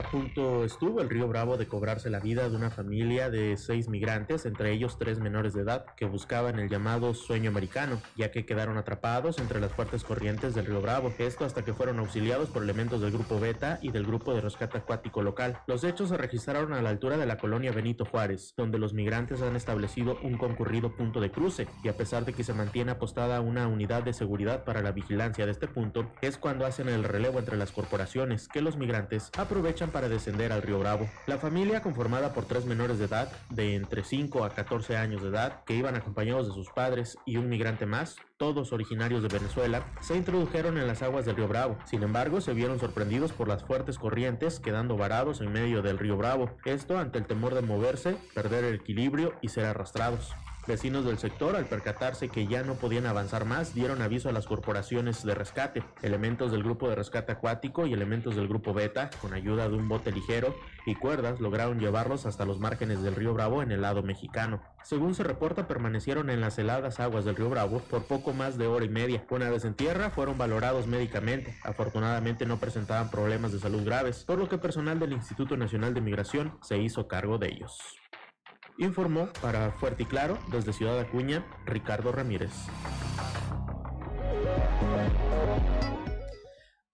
Punto estuvo el río Bravo de cobrarse la vida de una familia de seis migrantes, entre ellos tres menores de edad, que buscaban el llamado sueño americano, ya que quedaron atrapados entre las fuertes corrientes del río Bravo. Esto hasta que fueron auxiliados por elementos del grupo Beta y del grupo de rescate acuático local. Los hechos se registraron a la altura de la colonia Benito Juárez, donde los migrantes han establecido un concurrido punto de cruce, y a pesar de que se mantiene apostada una unidad de seguridad para la vigilancia de este punto, es cuando hacen el relevo entre las corporaciones que los migrantes aprovechan para descender al río Bravo. La familia, conformada por tres menores de edad, de entre 5 a 14 años de edad, que iban acompañados de sus padres y un migrante más, todos originarios de Venezuela, se introdujeron en las aguas del río Bravo. Sin embargo, se vieron sorprendidos por las fuertes corrientes, quedando varados en medio del río Bravo. Esto ante el temor de moverse, perder el equilibrio y ser arrastrados. Vecinos del sector, al percatarse que ya no podían avanzar más, dieron aviso a las corporaciones de rescate. Elementos del grupo de rescate acuático y elementos del grupo Beta, con ayuda de un bote ligero y cuerdas, lograron llevarlos hasta los márgenes del río Bravo en el lado mexicano. Según se reporta, permanecieron en las heladas aguas del río Bravo por poco más de hora y media. Una vez en tierra, fueron valorados médicamente. Afortunadamente no presentaban problemas de salud graves, por lo que personal del Instituto Nacional de Migración se hizo cargo de ellos. Informó para Fuerte y Claro desde Ciudad Acuña, Ricardo Ramírez.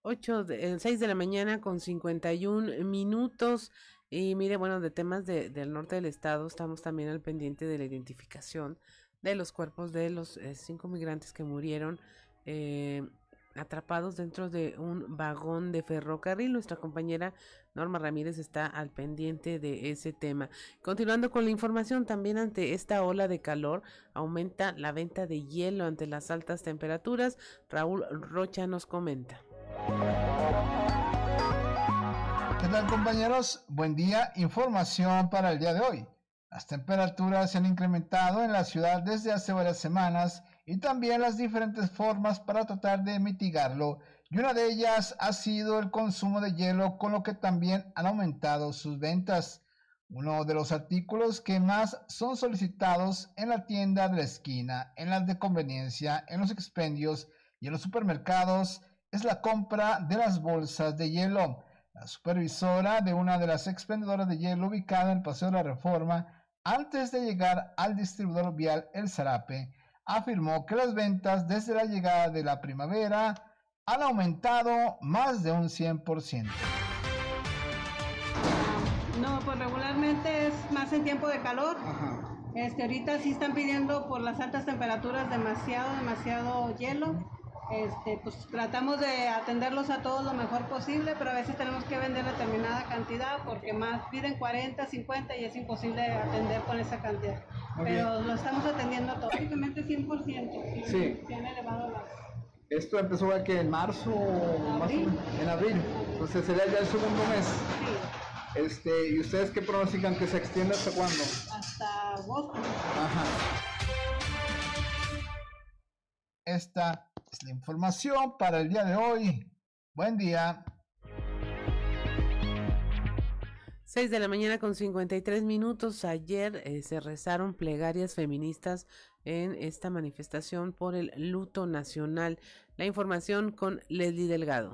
8 de, 6 de la mañana con 51 minutos. Y mire, bueno, de temas de, del norte del estado, estamos también al pendiente de la identificación de los cuerpos de los eh, cinco migrantes que murieron eh, atrapados dentro de un vagón de ferrocarril. Nuestra compañera Norma Ramírez está al pendiente de ese tema. Continuando con la información, también ante esta ola de calor aumenta la venta de hielo ante las altas temperaturas. Raúl Rocha nos comenta. ¿Qué tal compañeros? Buen día. Información para el día de hoy. Las temperaturas se han incrementado en la ciudad desde hace varias semanas y también las diferentes formas para tratar de mitigarlo. Y una de ellas ha sido el consumo de hielo, con lo que también han aumentado sus ventas. Uno de los artículos que más son solicitados en la tienda de la esquina, en las de conveniencia, en los expendios y en los supermercados es la compra de las bolsas de hielo. La supervisora de una de las expendedoras de hielo ubicada en el Paseo de la Reforma, antes de llegar al distribuidor vial El Zarape, afirmó que las ventas desde la llegada de la primavera han aumentado más de un 100%. No, pues regularmente es más en tiempo de calor. Este, ahorita sí están pidiendo por las altas temperaturas demasiado, demasiado hielo. este, pues tratamos de atenderlos a todos lo mejor posible, pero a veces tenemos que vender determinada cantidad porque más piden 40, 50 y es imposible atender con esa cantidad. pero lo estamos atendiendo todo, prácticamente 100%. Sí. Tiene elevado las... Esto empezó aquí en marzo, más o menos, en abril, entonces sería ya el segundo mes. Sí. Este, ¿Y ustedes qué pronostican que se extienda hasta cuándo? Hasta agosto. Ajá. Esta es la información para el día de hoy. Buen día. 6 de la mañana con 53 minutos. Ayer eh, se rezaron plegarias feministas en esta manifestación por el luto nacional. La información con Leslie Delgado.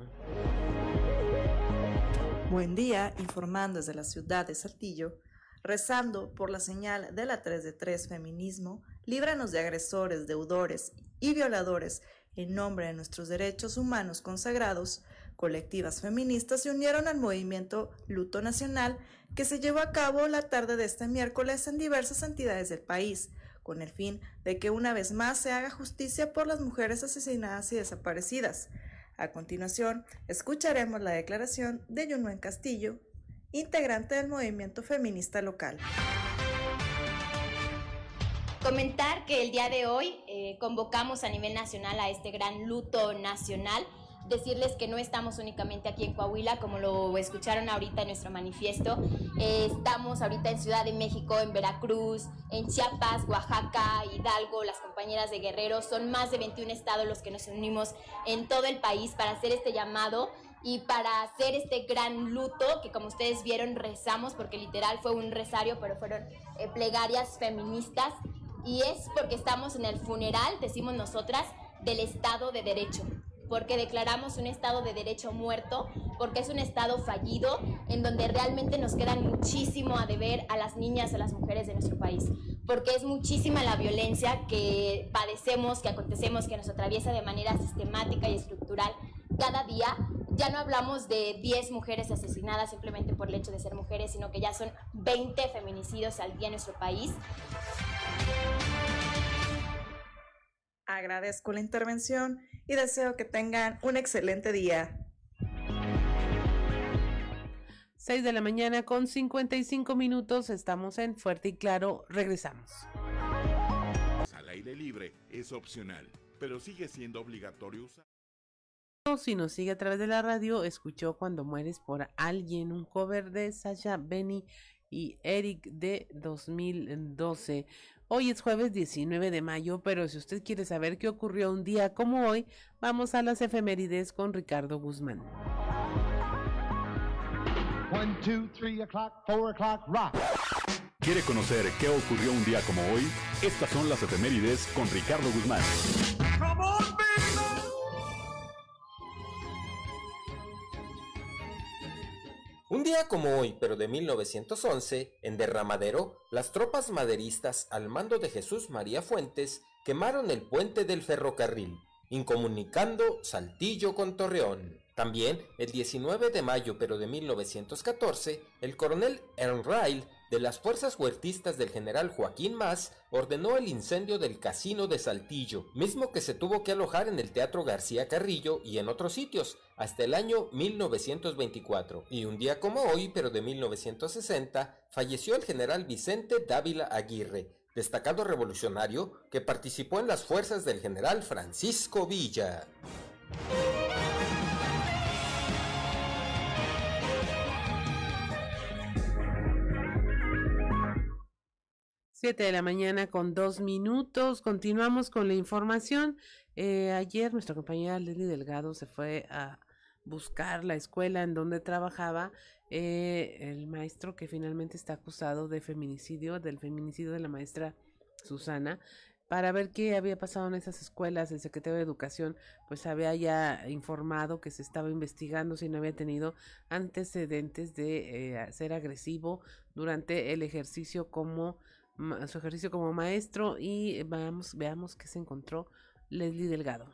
Buen día, informando desde la ciudad de Saltillo, rezando por la señal de la 3 de 3 feminismo, líbranos de agresores, deudores y violadores en nombre de nuestros derechos humanos consagrados, colectivas feministas se unieron al movimiento Luto Nacional que se llevó a cabo la tarde de este miércoles en diversas entidades del país, con el fin de que una vez más se haga justicia por las mujeres asesinadas y desaparecidas. A continuación, escucharemos la declaración de Yunuen Castillo, integrante del movimiento feminista local. Comentar que el día de hoy eh, convocamos a nivel nacional a este gran luto nacional. Decirles que no estamos únicamente aquí en Coahuila, como lo escucharon ahorita en nuestro manifiesto. Eh, estamos ahorita en Ciudad de México, en Veracruz, en Chiapas, Oaxaca, Hidalgo, las compañeras de Guerrero. Son más de 21 estados los que nos unimos en todo el país para hacer este llamado y para hacer este gran luto que como ustedes vieron rezamos porque literal fue un rezario pero fueron eh, plegarias feministas y es porque estamos en el funeral, decimos nosotras, del Estado de Derecho, porque declaramos un Estado de Derecho muerto, porque es un Estado fallido en donde realmente nos quedan muchísimo a deber a las niñas, a las mujeres de nuestro país, porque es muchísima la violencia que padecemos, que acontecemos, que nos atraviesa de manera sistemática y estructural cada día. Ya no hablamos de 10 mujeres asesinadas simplemente por el hecho de ser mujeres, sino que ya son 20 feminicidios al día en nuestro país. Agradezco la intervención y deseo que tengan un excelente día. 6 de la mañana con 55 minutos, estamos en Fuerte y Claro, regresamos. Al aire libre es opcional, pero sigue siendo obligatorio usar. Si nos sigue a través de la radio, escuchó Cuando mueres por alguien, un cover de Sasha Benny y Eric de 2012. Hoy es jueves 19 de mayo, pero si usted quiere saber qué ocurrió un día como hoy, vamos a las efemérides con Ricardo Guzmán. One, two, three o'clock, four o'clock, rock. ¿Quiere conocer qué ocurrió un día como hoy? Estas son las efemérides con Ricardo Guzmán. Un día como hoy, pero de 1911, en Derramadero, las tropas maderistas al mando de Jesús María Fuentes quemaron el puente del ferrocarril, incomunicando Saltillo con Torreón. También, el 19 de mayo, pero de 1914, el coronel de las fuerzas huertistas del general Joaquín Mas ordenó el incendio del casino de Saltillo, mismo que se tuvo que alojar en el Teatro García Carrillo y en otros sitios, hasta el año 1924. Y un día como hoy, pero de 1960, falleció el general Vicente Dávila Aguirre, destacado revolucionario que participó en las fuerzas del general Francisco Villa. 7 de la mañana con dos minutos. Continuamos con la información. Eh, ayer nuestra compañera Leslie Delgado se fue a buscar la escuela en donde trabajaba eh, el maestro que finalmente está acusado de feminicidio, del feminicidio de la maestra Susana, para ver qué había pasado en esas escuelas. El secretario de Educación pues había ya informado que se estaba investigando si no había tenido antecedentes de eh, ser agresivo durante el ejercicio como su ejercicio como maestro y vamos, veamos qué se encontró Leslie Delgado.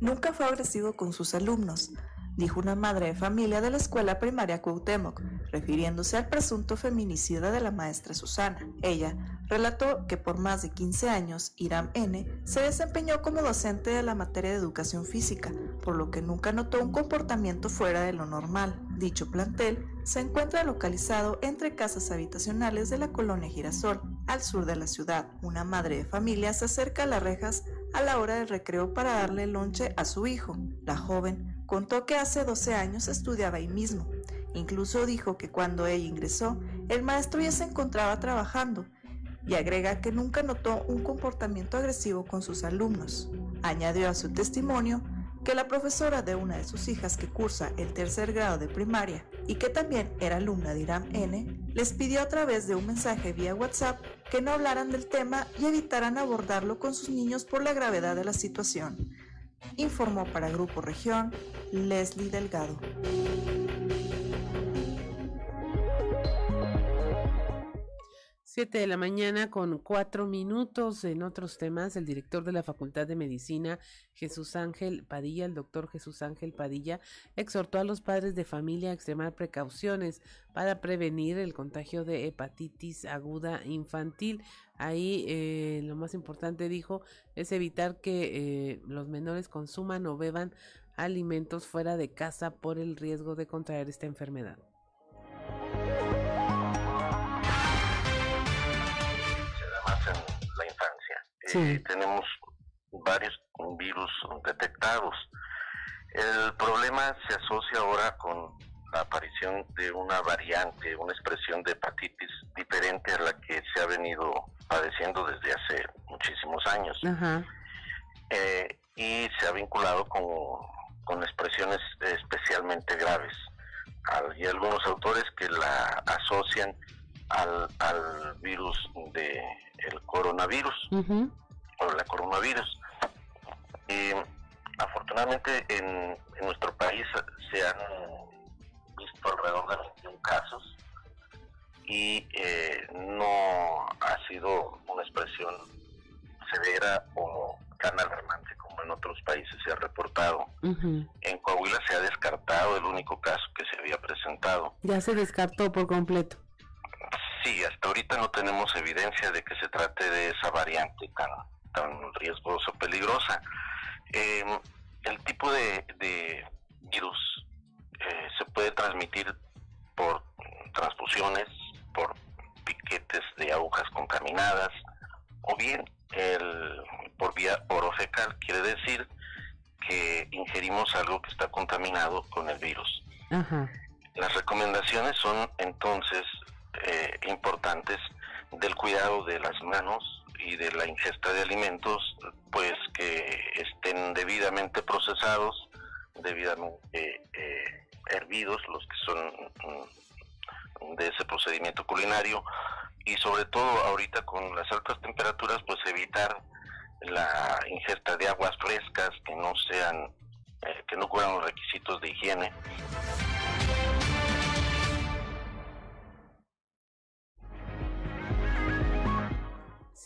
Nunca fue agresivo con sus alumnos. Dijo una madre de familia de la escuela primaria Cuauhtémoc, refiriéndose al presunto feminicida de la maestra Susana. Ella relató que por más de 15 años Iram N se desempeñó como docente de la materia de educación física, por lo que nunca notó un comportamiento fuera de lo normal. Dicho plantel se encuentra localizado entre casas habitacionales de la colonia Girasol, al sur de la ciudad. Una madre de familia se acerca a las rejas a la hora del recreo para darle lonche a su hijo. La joven contó que hace 12 años estudiaba ahí mismo. Incluso dijo que cuando ella ingresó, el maestro ya se encontraba trabajando y agrega que nunca notó un comportamiento agresivo con sus alumnos. Añadió a su testimonio que la profesora de una de sus hijas que cursa el tercer grado de primaria y que también era alumna de Iram N, les pidió a través de un mensaje vía WhatsApp que no hablaran del tema y evitaran abordarlo con sus niños por la gravedad de la situación. Informó para Grupo Región Leslie Delgado. 7 de la mañana con cuatro minutos. En otros temas, el director de la Facultad de Medicina, Jesús Ángel Padilla, el doctor Jesús Ángel Padilla, exhortó a los padres de familia a extremar precauciones para prevenir el contagio de hepatitis aguda infantil. Ahí eh, lo más importante, dijo, es evitar que eh, los menores consuman o beban alimentos fuera de casa por el riesgo de contraer esta enfermedad. Eh, tenemos varios virus detectados. El problema se asocia ahora con la aparición de una variante, una expresión de hepatitis diferente a la que se ha venido padeciendo desde hace muchísimos años. Eh, y se ha vinculado con, con expresiones especialmente graves. Hay algunos autores que la asocian al, al virus de el coronavirus o la coronavirus. afortunadamente en, nuestro país se han visto alrededor de 21 casos y eh, no ha sido una expresión severa o tan alarmante como en otros países se ha reportado. En Coahuila se ha descartado el único caso que se había presentado. Ya se descartó por completo. Sí, hasta ahorita no tenemos evidencia de que se trate de esa variante tan, tan riesgosa, peligrosa. Em, el tipo de, virus eh, se puede transmitir por transfusiones, por piquetes de agujas contaminadas, o bien el, por vía orofecal, quiere decir que ingerimos algo que está contaminado con el virus. Las recomendaciones son entonces eh, importantes del cuidado de las manos y de la ingesta de alimentos, pues que estén debidamente procesados, debidamente eh, hervidos, los que son mm, de ese procedimiento culinario, y sobre todo ahorita con las altas temperaturas, pues evitar la ingesta de aguas frescas que no sean, eh, que no cubran los requisitos de higiene.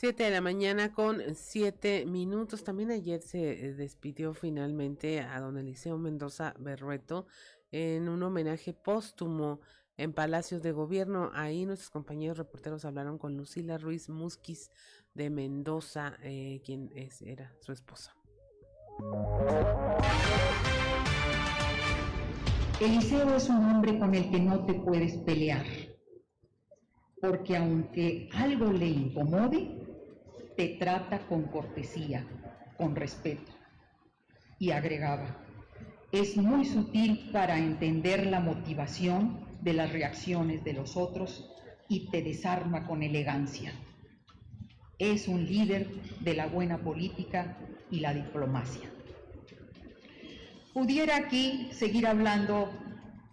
7 de la mañana con 7 minutos. También ayer se eh, despidió finalmente a don Eliseo Mendoza Berrueto en un homenaje póstumo en Palacios de Gobierno. Ahí nuestros compañeros reporteros hablaron con Lucila Ruiz Musquiz de Mendoza, eh, quien es, era su esposa. Eliseo es un hombre con el que no te puedes pelear, porque aunque algo le incomode, te trata con cortesía, con respeto. Y agregaba, es muy sutil para entender la motivación de las reacciones de los otros y te desarma con elegancia. Es un líder de la buena política y la diplomacia. Pudiera aquí seguir hablando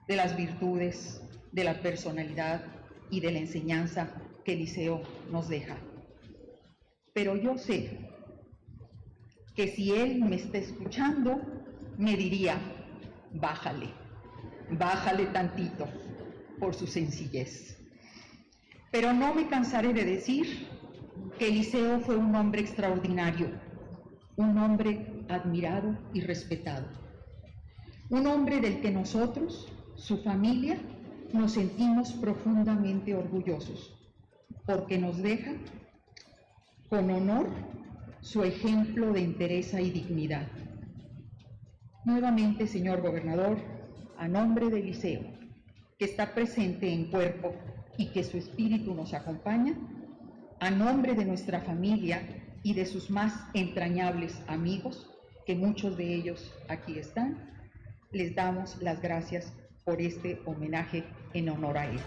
de las virtudes, de la personalidad y de la enseñanza que Eliseo nos deja. Pero yo sé que si él me está escuchando, me diría, bájale, bájale tantito por su sencillez. Pero no me cansaré de decir que Eliseo fue un hombre extraordinario, un hombre admirado y respetado. Un hombre del que nosotros, su familia, nos sentimos profundamente orgullosos, porque nos deja con honor su ejemplo de entereza y dignidad. Nuevamente, señor gobernador, a nombre del liceo, que está presente en cuerpo y que su espíritu nos acompaña, a nombre de nuestra familia y de sus más entrañables amigos, que muchos de ellos aquí están, les damos las gracias por este homenaje en honor a él.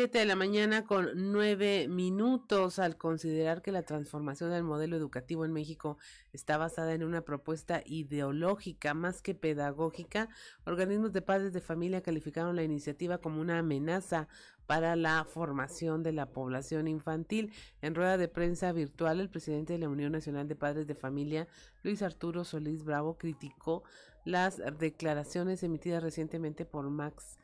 Siete de la mañana con nueve minutos al considerar que la transformación del modelo educativo en México está basada en una propuesta ideológica más que pedagógica, organismos de padres de familia calificaron la iniciativa como una amenaza para la formación de la población infantil. En rueda de prensa virtual, el presidente de la Unión Nacional de Padres de Familia, Luis Arturo Solís Bravo, criticó las declaraciones emitidas recientemente por Max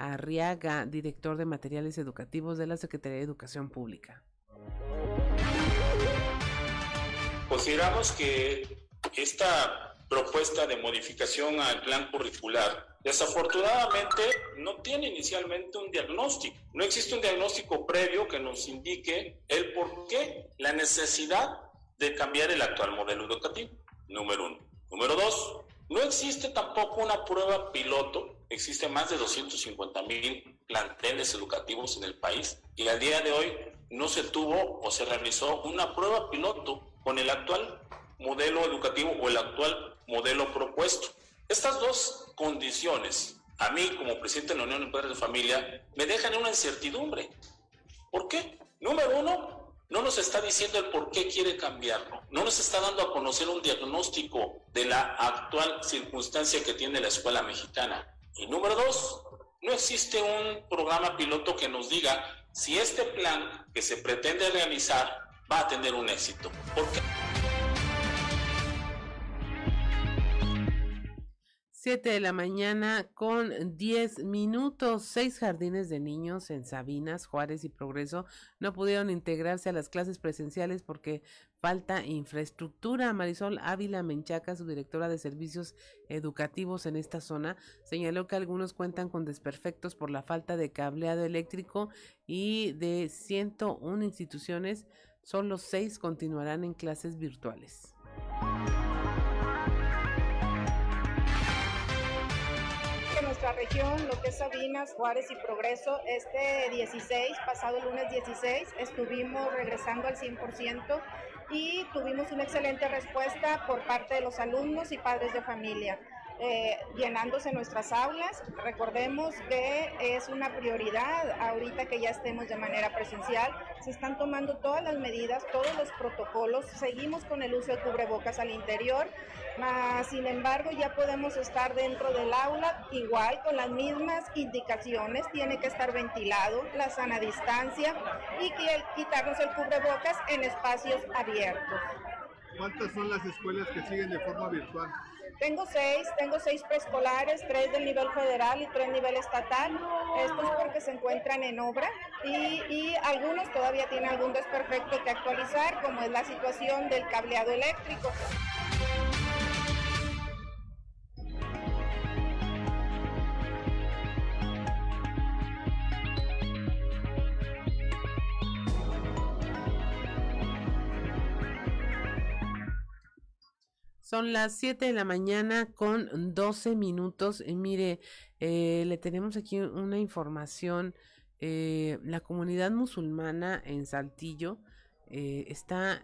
Arriaga, director de materiales educativos de la Secretaría de Educación Pública. Consideramos que esta propuesta de modificación al plan curricular desafortunadamente no tiene inicialmente un diagnóstico. No existe un diagnóstico previo que nos indique el por qué, la necesidad de cambiar el actual modelo educativo, número uno. Número dos, no existe tampoco una prueba piloto Existen más de 250 mil planteles educativos en el país y al día de hoy no se tuvo o se realizó una prueba piloto con el actual modelo educativo o el actual modelo propuesto. Estas dos condiciones, a mí como presidente de la Unión de Padres de Familia, me dejan una incertidumbre. ¿Por qué? Número uno, no nos está diciendo el por qué quiere cambiarlo. No nos está dando a conocer un diagnóstico de la actual circunstancia que tiene la escuela mexicana. Y número dos, no existe un programa piloto que nos diga si este plan que se pretende realizar va a tener un éxito. 7 de la mañana con 10 minutos. Seis jardines de niños en Sabinas, Juárez y Progreso no pudieron integrarse a las clases presenciales porque falta infraestructura. Marisol Ávila Menchaca, su directora de servicios educativos en esta zona, señaló que algunos cuentan con desperfectos por la falta de cableado eléctrico y de 101 instituciones, solo seis continuarán en clases virtuales. nuestra región, lo que es Sabinas, Juárez y Progreso, este 16, pasado lunes 16, estuvimos regresando al 100% y tuvimos una excelente respuesta por parte de los alumnos y padres de familia. Eh, llenándose nuestras aulas. Recordemos que es una prioridad ahorita que ya estemos de manera presencial. Se están tomando todas las medidas, todos los protocolos. Seguimos con el uso de cubrebocas al interior. Sin embargo, ya podemos estar dentro del aula igual con las mismas indicaciones. Tiene que estar ventilado, la sana distancia y quitarnos el cubrebocas en espacios abiertos. ¿Cuántas son las escuelas que siguen de forma virtual? Tengo seis, tengo seis preescolares, tres del nivel federal y tres nivel estatal. Esto es porque se encuentran en obra y, y algunos todavía tienen algún desperfecto que actualizar, como es la situación del cableado eléctrico. Son las 7 de la mañana con 12 minutos. Y mire, eh, le tenemos aquí una información. Eh, la comunidad musulmana en Saltillo eh, está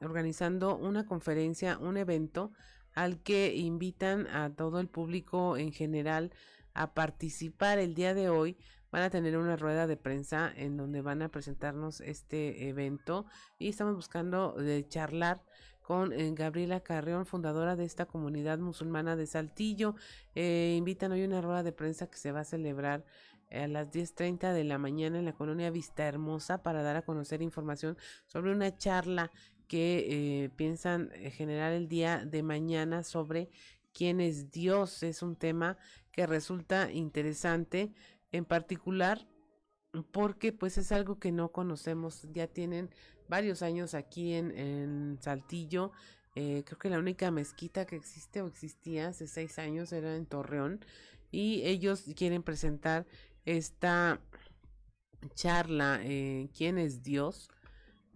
organizando una conferencia, un evento al que invitan a todo el público en general a participar el día de hoy. Van a tener una rueda de prensa en donde van a presentarnos este evento y estamos buscando de charlar con eh, Gabriela Carreón, fundadora de esta comunidad musulmana de Saltillo. Eh, invitan hoy una rueda de prensa que se va a celebrar a las 10.30 de la mañana en la colonia Vista Hermosa para dar a conocer información sobre una charla que eh, piensan generar el día de mañana sobre quién es Dios. Es un tema que resulta interesante, en particular porque pues es algo que no conocemos. Ya tienen varios años aquí en, en Saltillo. Eh, creo que la única mezquita que existe o existía hace seis años era en Torreón. Y ellos quieren presentar esta charla, eh, ¿Quién es Dios?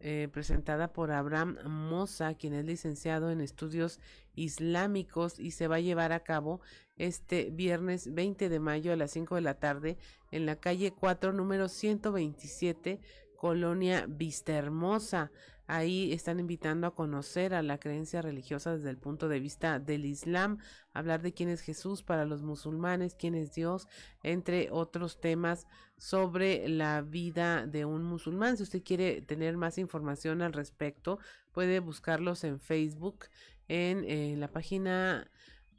Eh, presentada por Abraham Moza, quien es licenciado en estudios islámicos y se va a llevar a cabo este viernes 20 de mayo a las 5 de la tarde en la calle 4, número 127, Colonia Vista Hermosa. Ahí están invitando a conocer a la creencia religiosa desde el punto de vista del Islam, hablar de quién es Jesús para los musulmanes, quién es Dios, entre otros temas sobre la vida de un musulmán. Si usted quiere tener más información al respecto, puede buscarlos en Facebook, en, eh, la página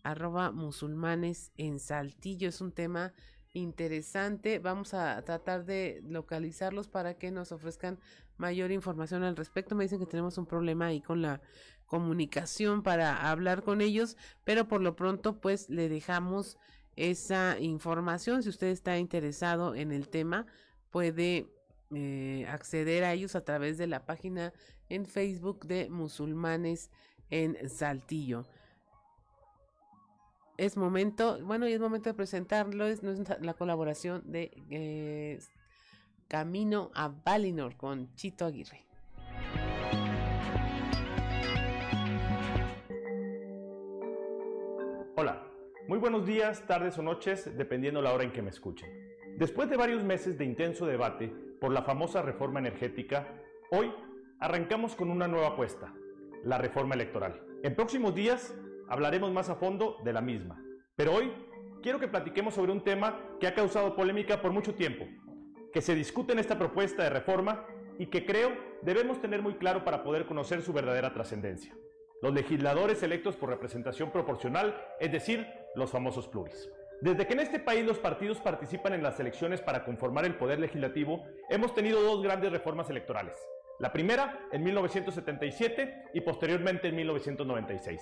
arroba musulmanes en Saltillo. Es un tema interesante. Vamos a tratar de localizarlos para que nos ofrezcan mayor información al respecto. Me dicen que tenemos un problema ahí con la comunicación para hablar con ellos, pero por lo pronto pues le dejamos esa información. Si usted está interesado en el tema, puede eh, acceder a ellos a través de la página en Facebook de musulmanes en Saltillo. Es momento, bueno, y es momento de presentarlo, es, la colaboración de eh, Camino a Valinor con Chito Aguirre. Hola, muy buenos días, tardes o noches, dependiendo la hora en que me escuchen. Después de varios meses de intenso debate por la famosa reforma energética, hoy arrancamos con una nueva apuesta, la reforma electoral. En próximos días hablaremos más a fondo de la misma, pero hoy quiero que platiquemos sobre un tema que ha causado polémica por mucho tiempo, que se discute en esta propuesta de reforma y que creo debemos tener muy claro para poder conocer su verdadera trascendencia. Los legisladores electos por representación proporcional, es decir, los famosos pluris. Desde que en este país los partidos participan en las elecciones para conformar el poder legislativo, hemos tenido dos grandes reformas electorales. La primera en 1977 y posteriormente en 1996.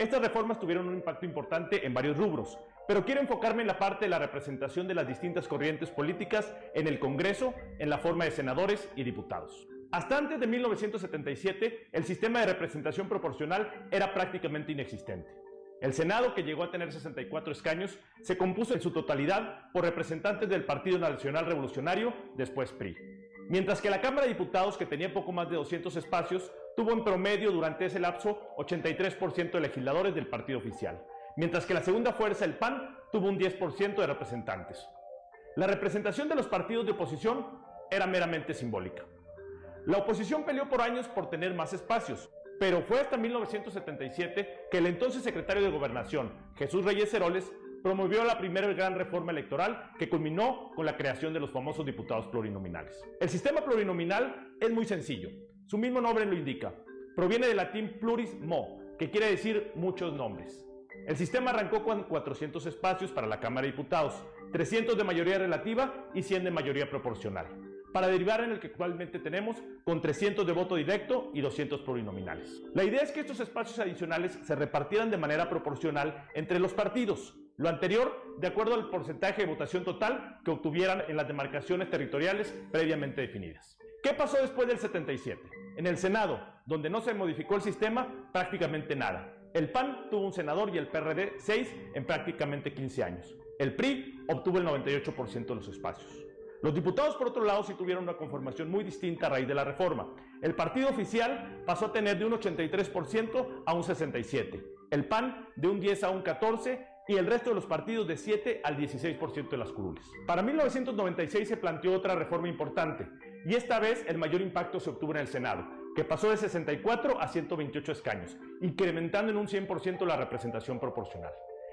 Estas reformas tuvieron un impacto importante en varios rubros, pero quiero enfocarme en la parte de la representación de las distintas corrientes políticas en el Congreso en la forma de senadores y diputados. Hasta antes de 1977, el sistema de representación proporcional era prácticamente inexistente. El Senado, que llegó a tener 64 escaños, se compuso en su totalidad por representantes del Partido Nacional Revolucionario, después PRI. Mientras que la Cámara de Diputados, que tenía poco más de 200 espacios, tuvo en promedio durante ese lapso 83% de legisladores del partido oficial mientras que la segunda fuerza, el PAN, tuvo un 10% de representantes. La representación de los partidos de oposición era meramente simbólica. La oposición peleó por años por tener más espacios, pero fue hasta 1977 que el entonces secretario de Gobernación, Jesús Reyes Heroles, promovió la primera gran reforma electoral que culminó con la creación de los famosos diputados plurinominales. El sistema plurinominal es muy sencillo, su mismo nombre lo indica. Proviene del latín pluris mo, que quiere decir muchos nombres. El sistema arrancó con 400 espacios para la Cámara de Diputados, 300 de mayoría relativa y 100 de mayoría proporcional, para derivar en el que actualmente tenemos con 300 de voto directo y 200 plurinominales. La idea es que estos espacios adicionales se repartieran de manera proporcional entre los partidos, lo anterior de acuerdo al porcentaje de votación total que obtuvieran en las demarcaciones territoriales previamente definidas. ¿Qué pasó después del 77? En el Senado, donde no se modificó el sistema, prácticamente nada. El PAN tuvo un senador y el PRD 6 en prácticamente 15 años. El PRI obtuvo el 98% de los espacios. Los diputados, por otro lado, sí tuvieron una conformación muy distinta a raíz de la reforma. El partido oficial pasó a tener de un 83% a un 67%, el PAN de un 10 a un 14% y el resto de los partidos de 7 al 16% de las curules. Para 1996 se planteó otra reforma importante y esta vez el mayor impacto se obtuvo en el Senado que pasó de 64 a 128 escaños, incrementando en un 100% la representación proporcional.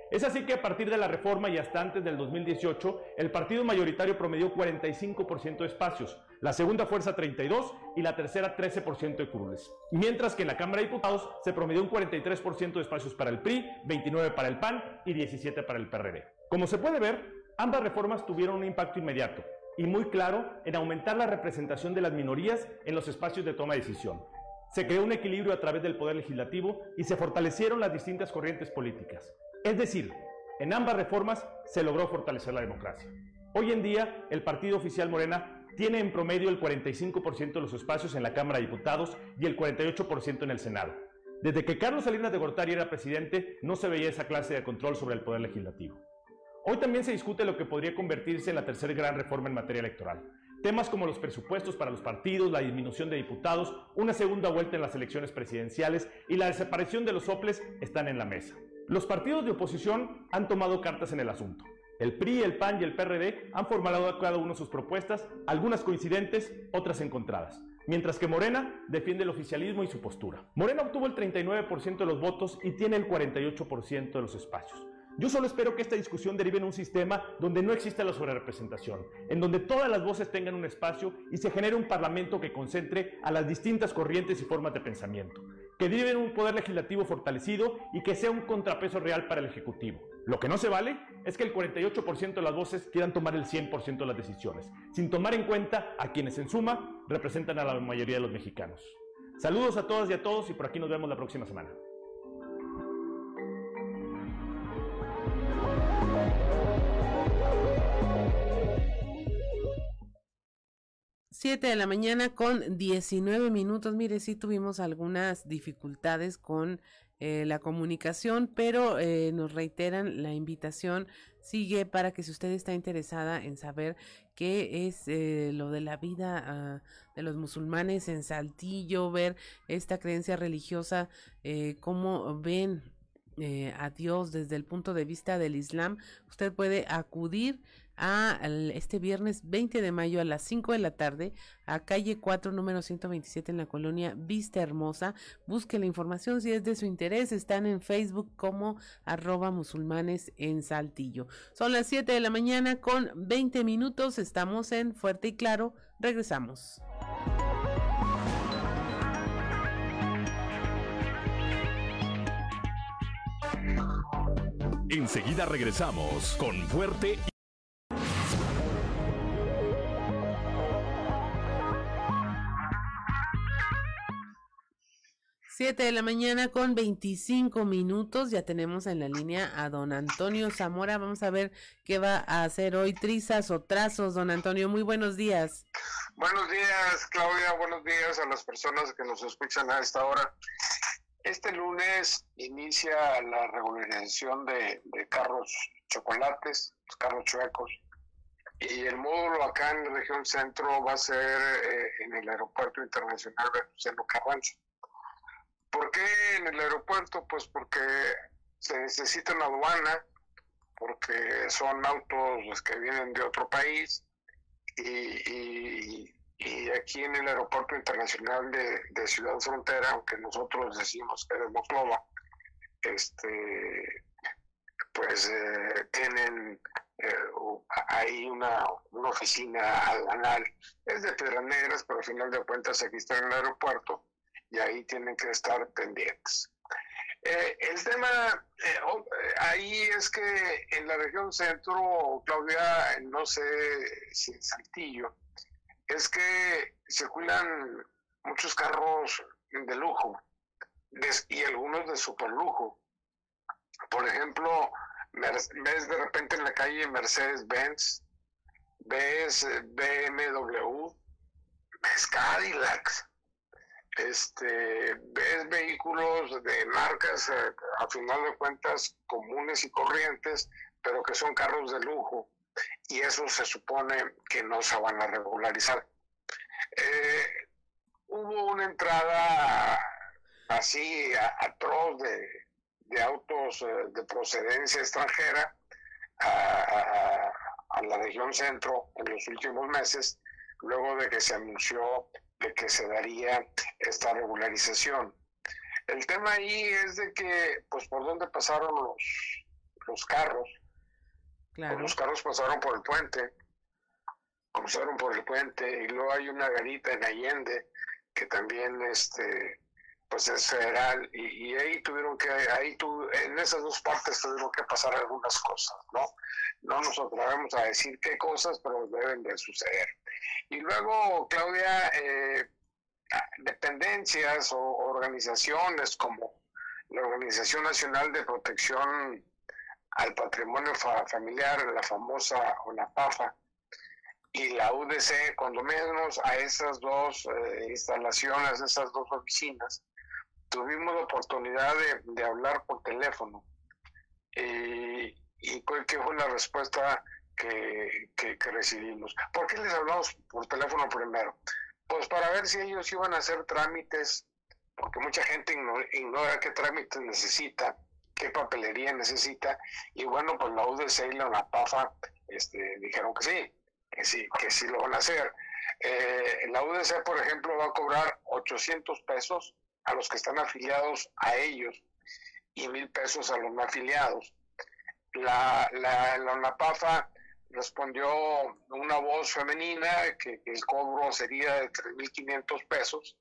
Es así que a partir de la reforma y hasta antes del 2018, el partido mayoritario promedió 45% de espacios, la segunda fuerza 32 y la tercera 13% de curules. Mientras que en la Cámara de Diputados se promedió un 43% de espacios para el PRI, 29 para el PAN y 17 para el PRD. Como se puede ver, ambas reformas tuvieron un impacto inmediato, y muy claro en aumentar la representación de las minorías en los espacios de toma de decisión. Se creó un equilibrio a través del poder legislativo y se fortalecieron las distintas corrientes políticas. Es decir, en ambas reformas se logró fortalecer la democracia. Hoy en día, el partido oficial Morena tiene en promedio el 45% de los espacios en la Cámara de Diputados y el 48% en el Senado. Desde que Carlos Salinas de Gortari era presidente, no se veía esa clase de control sobre el poder legislativo. Hoy también se discute lo que podría convertirse en la tercera gran reforma en materia electoral. Temas como los presupuestos para los partidos, la disminución de diputados, una segunda vuelta en las elecciones presidenciales y la desaparición de los soples están en la mesa. Los partidos de oposición han tomado cartas en el asunto. El PRI, el PAN y el PRD han formulado cada uno sus propuestas, algunas coincidentes, otras encontradas. Mientras que Morena defiende el oficialismo y su postura. Morena obtuvo el 39% de los votos y tiene el 48% de los espacios. Yo solo espero que esta discusión derive en un sistema donde no exista la sobrerepresentación, en donde todas las voces tengan un espacio y se genere un parlamento que concentre a las distintas corrientes y formas de pensamiento, que derive en un poder legislativo fortalecido y que sea un contrapeso real para el Ejecutivo. Lo que no se vale es que el 48% de las voces quieran tomar el 100% de las decisiones, sin tomar en cuenta a quienes en suma representan a la mayoría de los mexicanos. Saludos a todas y a todos y por aquí nos vemos la próxima semana. 7 de la mañana con 19 minutos. Mire, sí tuvimos algunas dificultades con eh, la comunicación, pero eh, nos reiteran la invitación sigue para que si usted está interesada en saber qué es eh, lo de la vida ah, de los musulmanes en Saltillo, ver esta creencia religiosa, cómo ven a Dios desde el punto de vista del Islam, usted puede acudir a este viernes 20 de mayo a las 5 de la tarde a calle 4 número 127 en la colonia Vista Hermosa. Busque la información si es de su interés. Están en Facebook como arroba musulmanes en Saltillo. Son las 7 de la mañana con 20 minutos. Estamos en Fuerte y Claro. Regresamos. Enseguida regresamos con Fuerte y 7 de la mañana con 25 minutos. Ya tenemos en la línea a don Antonio Zamora. Vamos a ver qué va a hacer hoy. Trizas o trazos, don Antonio. Muy buenos días. Buenos días, Claudia. Buenos días a las personas que nos escuchan a esta hora. Este lunes inicia la regularización de, carros chocolates, carros chuecos. Y el módulo acá en la región centro va a ser eh, en el Aeropuerto Internacional de Carranza ¿Por qué en el aeropuerto? Pues porque se necesita una aduana, porque son autos que vienen de otro país y, aquí en el aeropuerto internacional de, Ciudad Frontera, aunque nosotros decimos que de Monclova, este, pues eh, tienen eh, ahí una, una oficina aduanal, es de Piedras Negras, pero al final de cuentas aquí está en el aeropuerto y ahí tienen que estar pendientes. Eh, el tema eh, oh, eh, ahí es que en la región centro, Claudia, no sé si en Saltillo, es que circulan muchos carros de lujo y algunos de super lujo. Por ejemplo, ves de repente en la calle Mercedes-Benz, ves BMW, ves Cadillacs, este, ves vehículos de marcas, eh, a final de cuentas, comunes y corrientes, pero que son carros de lujo, y eso se supone que no se van a regularizar. Eh, hubo una entrada así atroz de, de, autos eh, de procedencia extranjera a, a la región centro en los últimos meses, luego de que se anunció de que se daría esta regularización. El tema ahí es de que, pues, por dónde pasaron los, los carros. Claro. los carros pasaron por el puente, cruzaron por el puente y luego hay una garita en Allende que también, este, pues es federal y, ahí tuvieron que, ahí tu, en esas dos partes tuvieron que pasar algunas cosas, ¿no? No nos atrevemos a decir qué cosas, pero deben de suceder. Y luego, Claudia, eh, dependencias o organizaciones como la Organización Nacional de Protección al Patrimonio Familiar, la famosa ONAPAFA, y la UDC, cuando menos a esas dos eh, instalaciones, esas dos oficinas, tuvimos la oportunidad de, de hablar por teléfono. Eh, ¿Y cuál que fue la respuesta que, que, recibimos? ¿Por qué les hablamos por teléfono primero? Pues para ver si ellos iban a hacer trámites, porque mucha gente ignora, qué trámites necesita, qué papelería necesita, y bueno, pues la UDC y la PAFA este, dijeron que sí, que sí, que sí lo van a hacer. Eh, la UDC, por ejemplo, va a cobrar 800 pesos a los que están afiliados a ellos y mil pesos a los no afiliados. La, la, la UNAPAFA respondió una voz femenina que, el cobro sería de 3.500 pesos,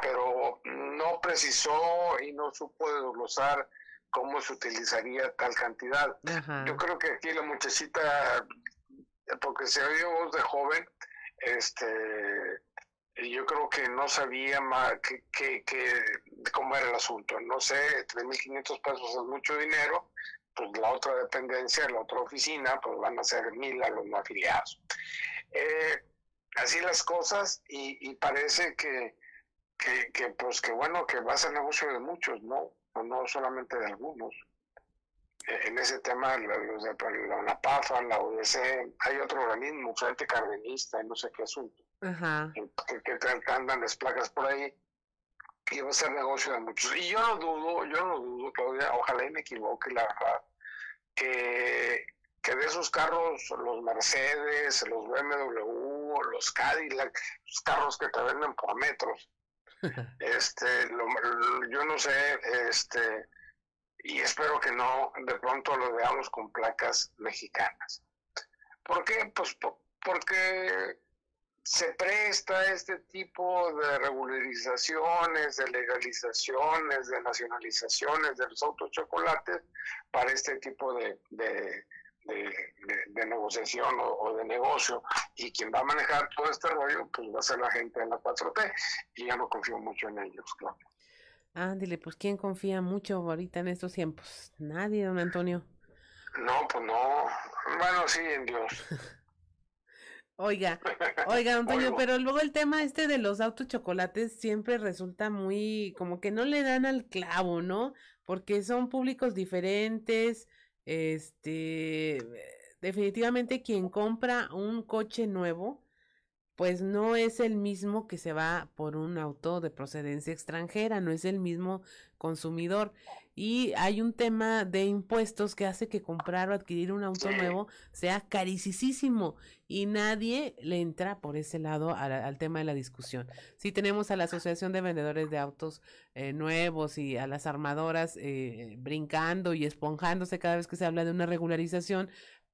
pero no precisó y no supo desglosar cómo se utilizaría tal cantidad. Yo creo que aquí la muchachita, porque se oye voz de joven, este, yo creo que no sabía más que, que, cómo era el asunto. No sé, 3.500 pesos es mucho dinero, pues la otra dependencia, la otra oficina, pues van a ser mil a los no afiliados. Eh, así las cosas y, parece que, que, pues que bueno, que va a ser negocio de muchos, ¿no? No solamente de algunos. Eh, en ese tema, los de la UNAPAFA, la UDC, hay otro organismo, Frente Cardenista, no sé qué asunto, que, que andan las placas por ahí y va a ser negocio de muchos. Y yo no dudo, yo no dudo, Claudia, ojalá y me equivoque, la verdad, que, que de esos carros, los Mercedes, los BMW, los Cadillac, los carros que te venden por metros, (laughs) este, yo no sé, este, y espero que no, de pronto lo veamos con placas mexicanas. ¿Por qué? Pues porque se presta este tipo de regularizaciones, de legalizaciones, de nacionalizaciones de los autos chocolates para este tipo de, de, negociación o, de negocio. Y quien va a manejar todo este rollo, pues va a ser la gente de la 4T. Y ya no confío mucho en ellos, claro. Ándale, pues ¿quién confía mucho ahorita en estos tiempos? Nadie, don Antonio. No, pues no. Bueno, sí, en Dios. (laughs) Oiga, oiga, Antonio, (laughs) pero luego el tema este de los autos chocolates siempre resulta muy, como que no le dan al clavo, ¿no? Porque son públicos diferentes, este, definitivamente quien compra un coche nuevo, pues no es el mismo que se va por un auto de procedencia extranjera, no es el mismo consumidor. Y hay un tema de impuestos que hace que comprar o adquirir un auto nuevo sea carísimo y nadie le entra por ese lado al, tema de la discusión. Sí tenemos a la Asociación de Vendedores de Autos eh, Nuevos y a las armadoras eh, brincando y esponjándose cada vez que se habla de una regularización,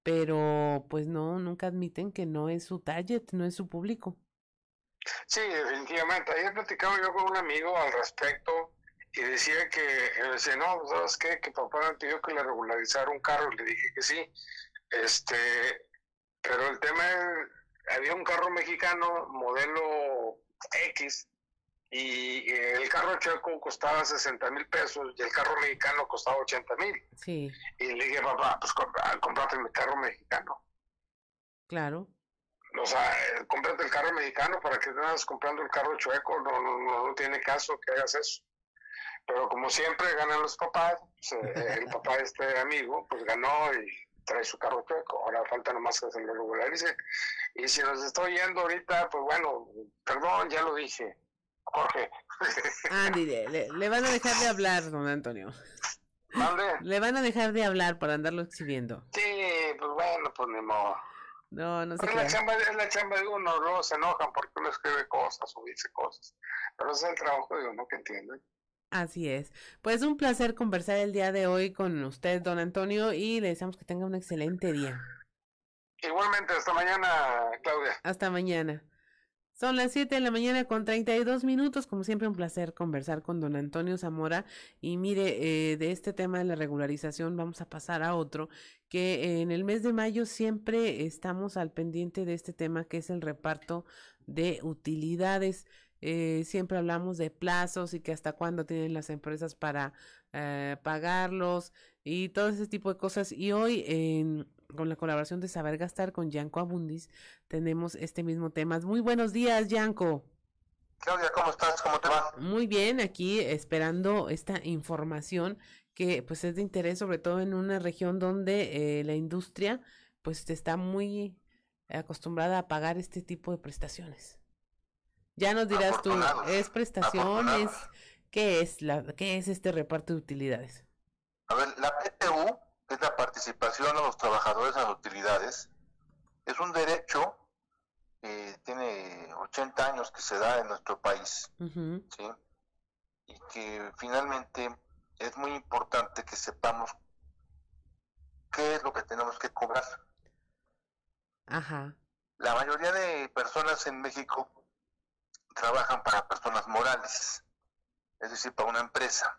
pero pues no, nunca admiten que no es su target, no es su público. Sí, definitivamente. Ayer platicaba yo con un amigo al respecto y decía que, decía, no, ¿sabes qué? Que papá me pidió que le regularizara un carro. Le dije que sí. Este, pero el tema es, había un carro mexicano, modelo X, y el carro checo costaba 60 mil pesos y el carro mexicano costaba 80 mil. Sí. Y le dije, papá, pues comprate mi carro mexicano. Claro. O sea, eh, cómprate el carro mexicano para que no comprando el carro chueco, no, no, no, tiene caso que hagas eso. Pero como siempre ganan los papás, pues, eh, el papá de este amigo, pues ganó y trae su carro chueco. Ahora falta nomás que se lo regularice. Y si nos está oyendo ahorita, pues bueno, perdón, ya lo dije Jorge. Andy, le, le, van a dejar de hablar, don Antonio. ¿Dónde? Le van a dejar de hablar para andarlo exhibiendo. Sí, pues bueno, pues ni modo. No, no sé. Es la, chamba, es la chamba de uno, luego se enojan porque uno escribe cosas o dice cosas. Pero es el trabajo de uno que entiende. Así es. Pues un placer conversar el día de hoy con usted, don Antonio, y le deseamos que tenga un excelente día. Igualmente, hasta mañana, Claudia. Hasta mañana. Son las 7 de la mañana con 32 minutos. Como siempre, un placer conversar con don Antonio Zamora. Y mire, eh, de este tema de la regularización vamos a pasar a otro, que en el mes de mayo siempre estamos al pendiente de este tema, que es el reparto de utilidades. Eh, siempre hablamos de plazos y que hasta cuándo tienen las empresas para eh, pagarlos y todo ese tipo de cosas. Y hoy en con la colaboración de Saber Gastar con Yanko Abundis, tenemos este mismo tema. Muy buenos días, Yanko. Claudia, ¿cómo estás? ¿Cómo te va? Muy bien, aquí esperando esta información que pues es de interés sobre todo en una región donde eh, la industria pues está muy acostumbrada a pagar este tipo de prestaciones. Ya nos dirás tú, ¿es prestación? ¿Es, ¿Qué es la, qué es este reparto de utilidades? A ver, la PTU, es la participación de los trabajadores en las utilidades, es un derecho que tiene 80 años que se da en nuestro país, ¿sí? Y que finalmente es muy importante que sepamos qué es lo que tenemos que cobrar. Ajá. La mayoría de personas en México trabajan para personas morales, es decir, para una empresa.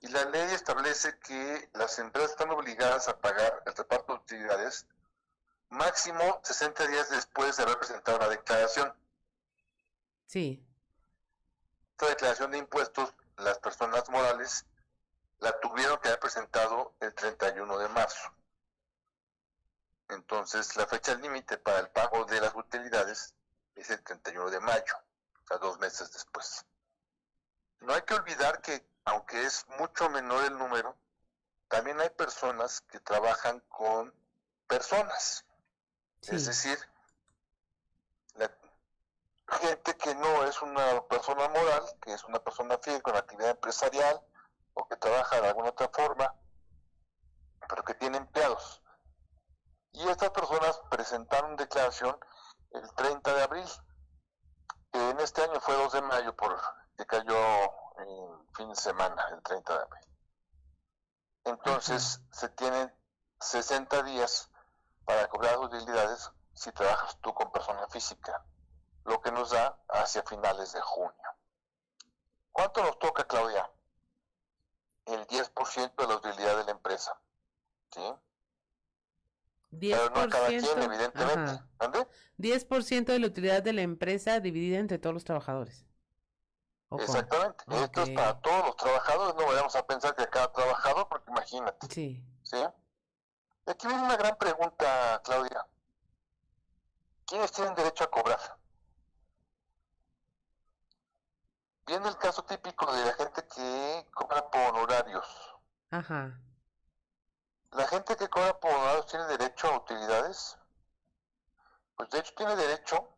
Y la ley establece que las empresas están obligadas a pagar el reparto de utilidades máximo 60 días después de haber presentado la declaración. Sí. Esta declaración de impuestos, las personas morales la tuvieron que haber presentado el 31 de marzo. Entonces, la fecha límite para el pago de las utilidades es el 31 de mayo, o sea, dos meses después. No hay que olvidar que, aunque es mucho menor el número, también hay personas que trabajan con personas. Es decir, la gente que no es una persona moral, que es una persona fiel con actividad empresarial o que trabaja de alguna otra forma, pero que tiene empleados. Y estas personas presentaron declaración el 30 de abril. En este año fue 2 de mayo por que cayó en fin de semana, el 30 de abril. Entonces se tienen 60 días para cobrar utilidades si trabajas tú con persona física, lo que nos da hacia finales de junio. ¿Cuánto nos toca, Claudia? El 10% de la utilidad de la empresa. ¿Sí? 10%, Pero no a cada quien, evidentemente. ¿Dónde? 10% de la utilidad de la empresa dividida entre todos los trabajadores. Exactamente. Esto es para todos los trabajadores. No vayamos a pensar que cada trabajador, porque imagínate. Sí. ¿Sí? Y aquí viene una gran pregunta, Claudia. ¿Quiénes tienen derecho a cobrar? Viene el caso típico de la gente que cobra por honorarios. Ajá. ¿La gente que cobra por honorarios tiene derecho a utilidades? Pues de hecho tiene derecho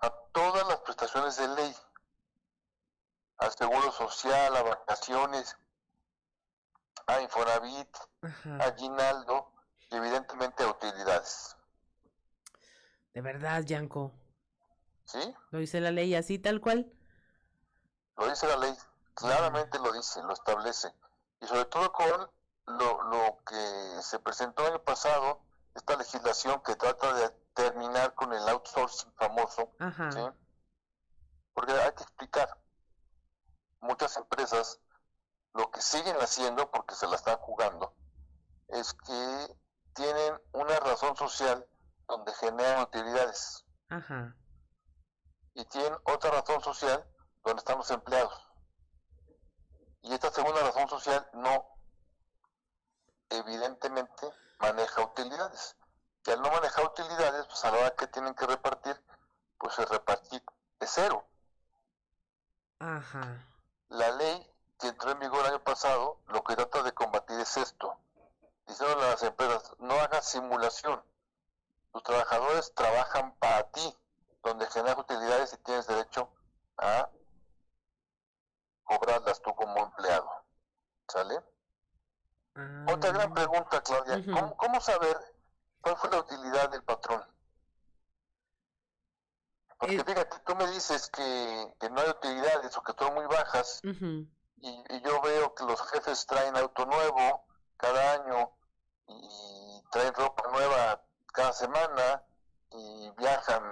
a todas las prestaciones de ley. Al seguro social, a vacaciones, a Infonavit, a Aguinaldo y evidentemente a utilidades. De verdad, Yanko. ¿Sí? Lo dice la ley así, tal cual. Lo dice la ley, claramente lo dice, lo establece. Y sobre todo con lo, lo que se presentó el año pasado, esta legislación que trata de terminar con el outsourcing famoso, Ajá. ¿sí? Porque hay que explicar, muchas empresas lo que siguen haciendo, porque se la están jugando, es que tienen una razón social donde generan utilidades Ajá. y tienen otra razón social donde están los empleados. Y esta segunda razón social no, evidentemente, maneja utilidades. Que al no manejar utilidades, pues a la hora que tienen que repartir, pues se repartir de cero. Ajá. La ley que entró en vigor el año pasado, lo que trata de combatir es esto. Diciendo a las empresas, no hagas simulación. Tus trabajadores trabajan para ti, donde generas utilidades y tienes derecho a cobrarlas tú como empleado. ¿Sale? Otra gran pregunta, Claudia. ¿Cómo, ¿Cómo saber cuál fue la utilidad del patrón? Porque fíjate, tú me dices que, que no hay utilidades o que son muy bajas y, y yo veo que los jefes traen auto nuevo cada año y traen ropa nueva cada semana y viajan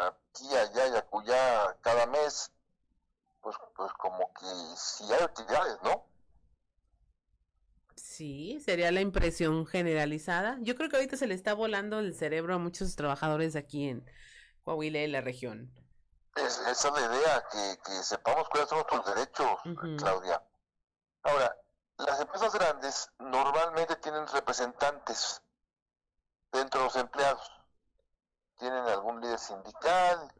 aquí, allá y acullá cada mes, pues, pues como que sí hay utilidades, ¿no? Sí, sería la impresión generalizada. Yo creo que ahorita se le está volando el cerebro a muchos trabajadores aquí en Coahuila y la región. Es, esa es la idea, que, que sepamos cuáles son nuestros derechos, Claudia. Ahora, las empresas grandes normalmente tienen representantes dentro de los empleados. Tienen algún líder sindical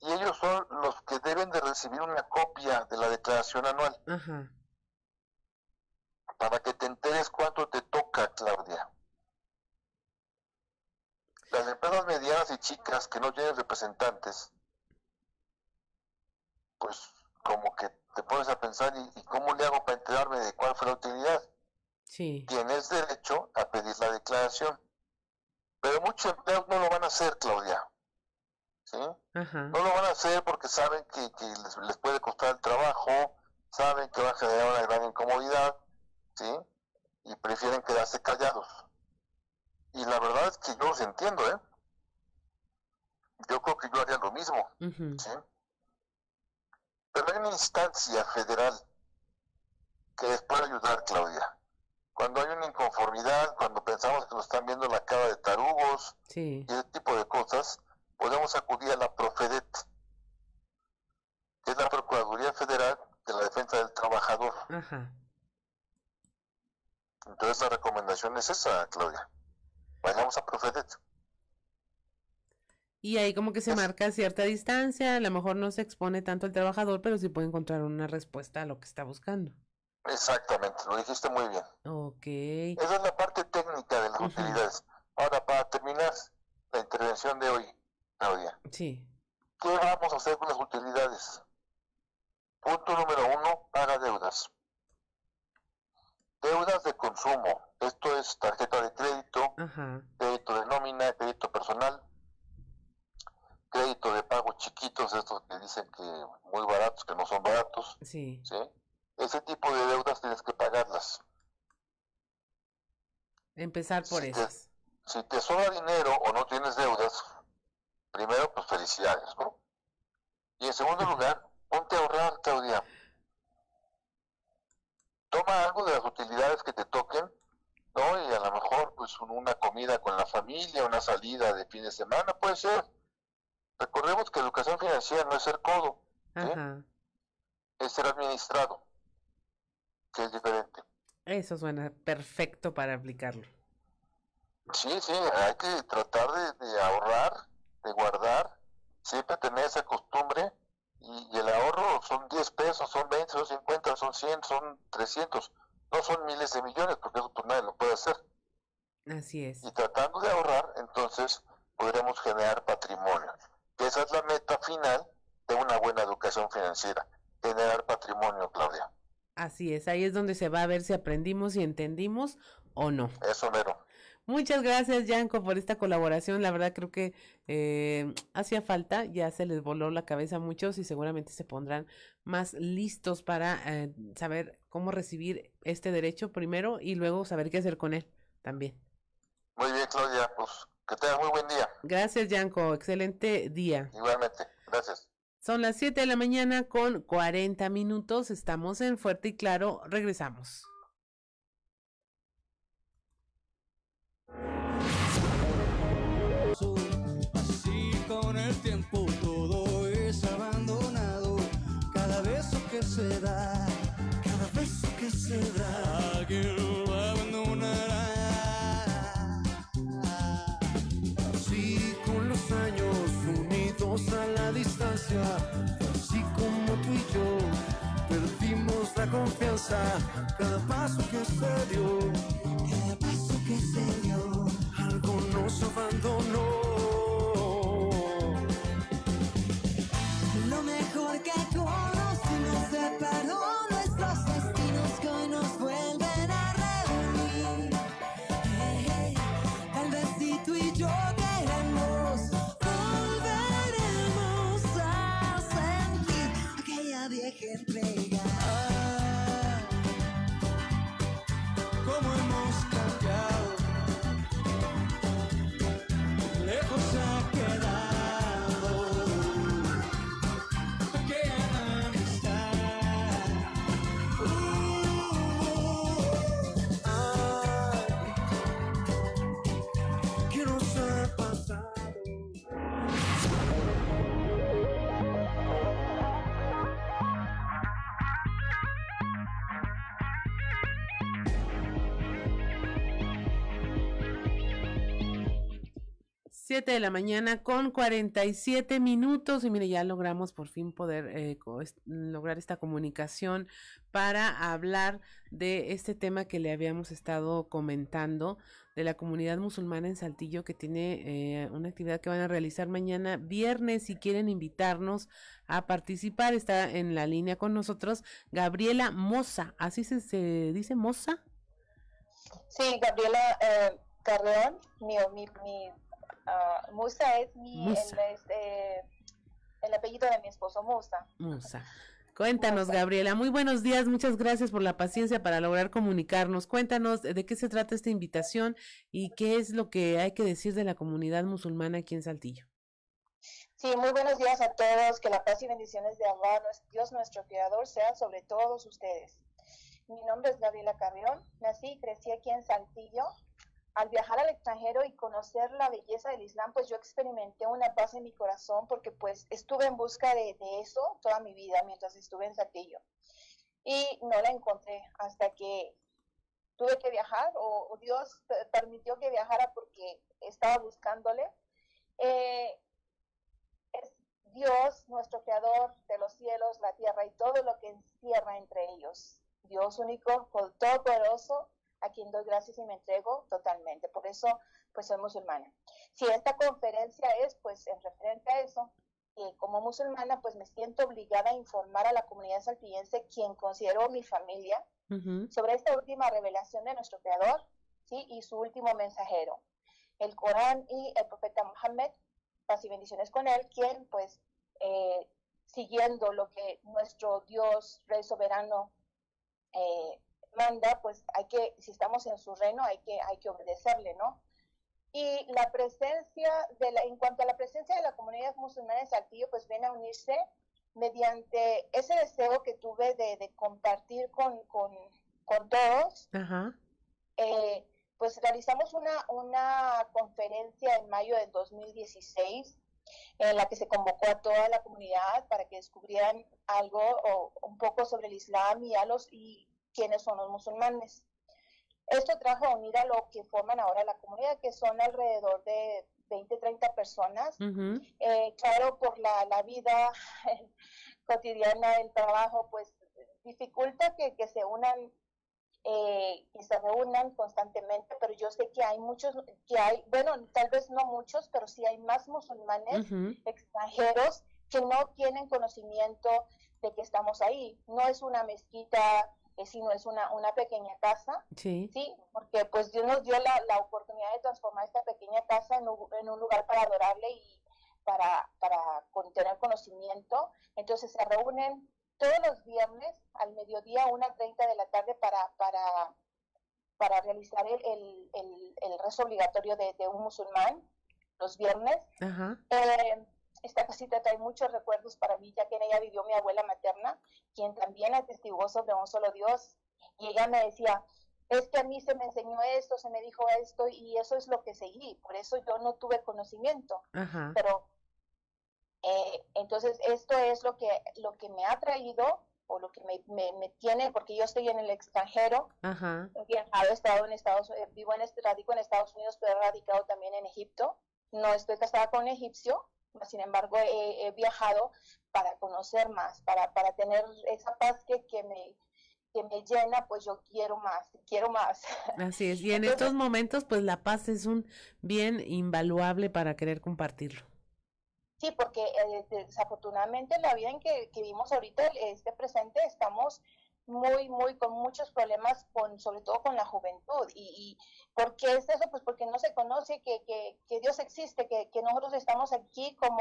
y ellos son los que deben de recibir una copia de la declaración anual Ajá. para que te enteres cuánto te toca, Claudia. Las empresas medianas y chicas que no tienen representantes, pues como que te pones a pensar, ¿y, y cómo le hago para enterarme de cuál fue la utilidad? Sí. Tienes derecho a pedir la declaración, pero muchos empleados no lo van a hacer, Claudia. ¿Sí? Ajá. No lo van a hacer porque saben que, que les, les puede costar el trabajo, saben que va a generar una gran incomodidad, ¿sí? Y prefieren quedarse callados. Y la verdad es que yo los entiendo, ¿eh? Yo creo que yo haría lo mismo. Pero hay una instancia federal que les puede ayudar, Claudia. Cuando hay una inconformidad, cuando pensamos que nos están viendo la cara de tarugos Sí. y ese tipo de cosas, podemos acudir a la Profedet, que es la Procuraduría Federal de la Defensa del Trabajador. Ajá. Entonces la recomendación es esa, Claudia. Vayamos a Profedet. Y ahí como que se marca cierta distancia, a lo mejor no se expone tanto el trabajador, pero sí puede encontrar una respuesta a lo que está buscando. Exactamente, lo dijiste muy bien. Ok. Esa es la parte técnica de las utilidades. Ahora, para terminar la intervención de hoy, Claudia, Sí. ¿qué vamos a hacer con las utilidades? Punto número uno, paga deudas. Deudas de consumo. Esto es tarjeta de crédito, Ajá. crédito de nómina, crédito personal, crédito de pago chiquitos, estos que dicen que muy baratos, que no son baratos. Sí. ¿sí? Ese tipo de deudas tienes que pagarlas. Empezar por Si te, esas. si te sobra dinero o no tienes deudas, primero, pues felicidades, ¿no? Y en segundo lugar, ponte a ahorrar, Claudia. Toma algo de las utilidades que te toquen, ¿no? Y a lo mejor, pues un- una comida con la familia, una salida de fin de semana, puede ser. Recordemos que educación financiera no es ser codo, Ajá. es ser administrado, que es diferente. Eso suena perfecto para aplicarlo. Sí, sí, hay que tratar de, de ahorrar, de guardar, siempre tener esa costumbre y, y el ahorro son 10 pesos, son 20, son 50, son 100, son 300, no son miles de millones porque eso pues nadie lo puede hacer. Así es. Y tratando de ahorrar, entonces podremos generar patrimonio. Que esa es la meta final de una buena educación financiera, generar patrimonio, Claudia. Así es. Ahí es donde se va a ver si aprendimos y entendimos o no. Eso mero. Muchas gracias, Yanko, por esta colaboración. La verdad creo que eh, hacía falta, ya se les voló la cabeza a muchos y seguramente se pondrán más listos para eh, saber cómo recibir este derecho primero y luego saber qué hacer con él también. Muy bien, Claudia, pues que tengas muy buen día. Gracias, Yanko. Excelente día. Igualmente, gracias. Son las 7 de la mañana con 40 minutos. Estamos en Fuerte y Claro. Regresamos. Tiempo todo es abandonado. Cada beso que se da, cada beso que se da, alguien lo abandonará. Así con los años unidos a la distancia, así como tú y yo perdimos la confianza. Cada paso que se dio, cada paso que se dio, algo nos abandonó. Nos separó 7 de la mañana con 47 minutos y mire, ya logramos por fin poder eh, lograr esta comunicación para hablar de este tema que le habíamos estado comentando de la comunidad musulmana en Saltillo que tiene eh, una actividad que van a realizar mañana viernes si quieren invitarnos a participar está en la línea con nosotros Gabriela Moza, así se, se dice Moza. Sí, Gabriela eh, Carreón, mi, mi, mi ah, Musa es mi, Musa. El, apellido de mi esposo, Musa. Musa. Cuéntanos, Gabriela. Muy buenos días. Muchas gracias por la paciencia para lograr comunicarnos. Cuéntanos de qué se trata esta invitación y qué es lo que hay que decir de la comunidad musulmana aquí en Saltillo. Sí, muy buenos días a todos. Que la paz y bendiciones de Allah, Dios nuestro Creador, sean sobre todos ustedes. Mi nombre es Gabriela Carrión. Nací y crecí aquí en Saltillo. Al viajar al extranjero y conocer la belleza del Islam, pues yo experimenté una paz en mi corazón porque pues estuve en busca de, eso toda mi vida mientras estuve en Saltillo. Y no la encontré hasta que tuve que viajar o, Dios pe- permitió que viajara porque estaba buscándole. Eh, es Dios, nuestro creador de los cielos, la tierra y todo lo que encierra entre ellos. Dios único, todopoderoso, a quien doy gracias y me entrego totalmente. Por eso, pues soy musulmana. Si esta conferencia es, pues, en referente a eso, y como musulmana, pues me siento obligada a informar a la comunidad saltillense, quien considero mi familia, sobre esta última revelación de nuestro Creador, ¿sí? Y su último mensajero, el Corán y el profeta Muhammad, paz y bendiciones con él, quien, pues, eh, siguiendo lo que nuestro Dios, Rey Soberano, eh, manda, pues hay que, si estamos en su reino, hay que, hay que obedecerle, ¿no? Y la presencia, de la, en cuanto a la presencia de la comunidad musulmana en Saltillo, pues viene a unirse mediante ese deseo que tuve de, de compartir con, con, con todos. Ajá. Eh, pues realizamos una, una conferencia en mayo del 2016 en la que se convocó a toda la comunidad para que descubrieran algo o un poco sobre el Islam y a los y quiénes son los musulmanes. Esto trajo a unir a lo que forman ahora la comunidad, que son alrededor de 20, 30 personas. Eh, claro, por la, la vida cotidiana, el trabajo, pues dificulta que, que se unan eh, y se reúnan constantemente, pero yo sé que hay muchos, que hay, bueno, tal vez no muchos, pero sí hay más musulmanes extranjeros que no tienen conocimiento de que estamos ahí. No es una mezquita, eh, sino es una, una pequeña casa, Sí. sí, porque pues Dios nos dio la, la oportunidad de transformar esta pequeña casa en un, en un lugar para adorarle y para, para tener conocimiento. Entonces se reúnen todos los viernes al mediodía, una treinta de la tarde, para, para, para realizar el, el, el, el rezo obligatorio de, de un musulmán los viernes. Ajá. Eh, esta casita trae muchos recuerdos para mí, ya que en ella vivió mi abuela materna, quien también atestiguó sobre un solo Dios. Y ella me decía, es que a mí se me enseñó esto, se me dijo esto, y eso es lo que seguí. Por eso yo no tuve conocimiento. Ajá. Pero eh, entonces esto es lo que, lo que me ha traído o lo que me, me, me tiene, porque yo estoy en el extranjero, Ajá. he estado en Estados eh, vivo en radico en Estados Unidos, pero he radicado también en Egipto. No estoy casada con un egipcio, mas, sin embargo he, he viajado para conocer más, para, para tener esa paz que, que me que me llena, pues yo quiero más, quiero más. (laughs) Así es. Y en Entonces- estos momentos, pues la paz es un bien invaluable para querer compartirlo. Sí, porque eh, desafortunadamente en la vida en que, que vivimos ahorita, este presente, estamos muy, muy con muchos problemas, con sobre todo con la juventud. ¿Y, y por qué es eso? Pues porque no se conoce que, que, que Dios existe, que, que nosotros estamos aquí como...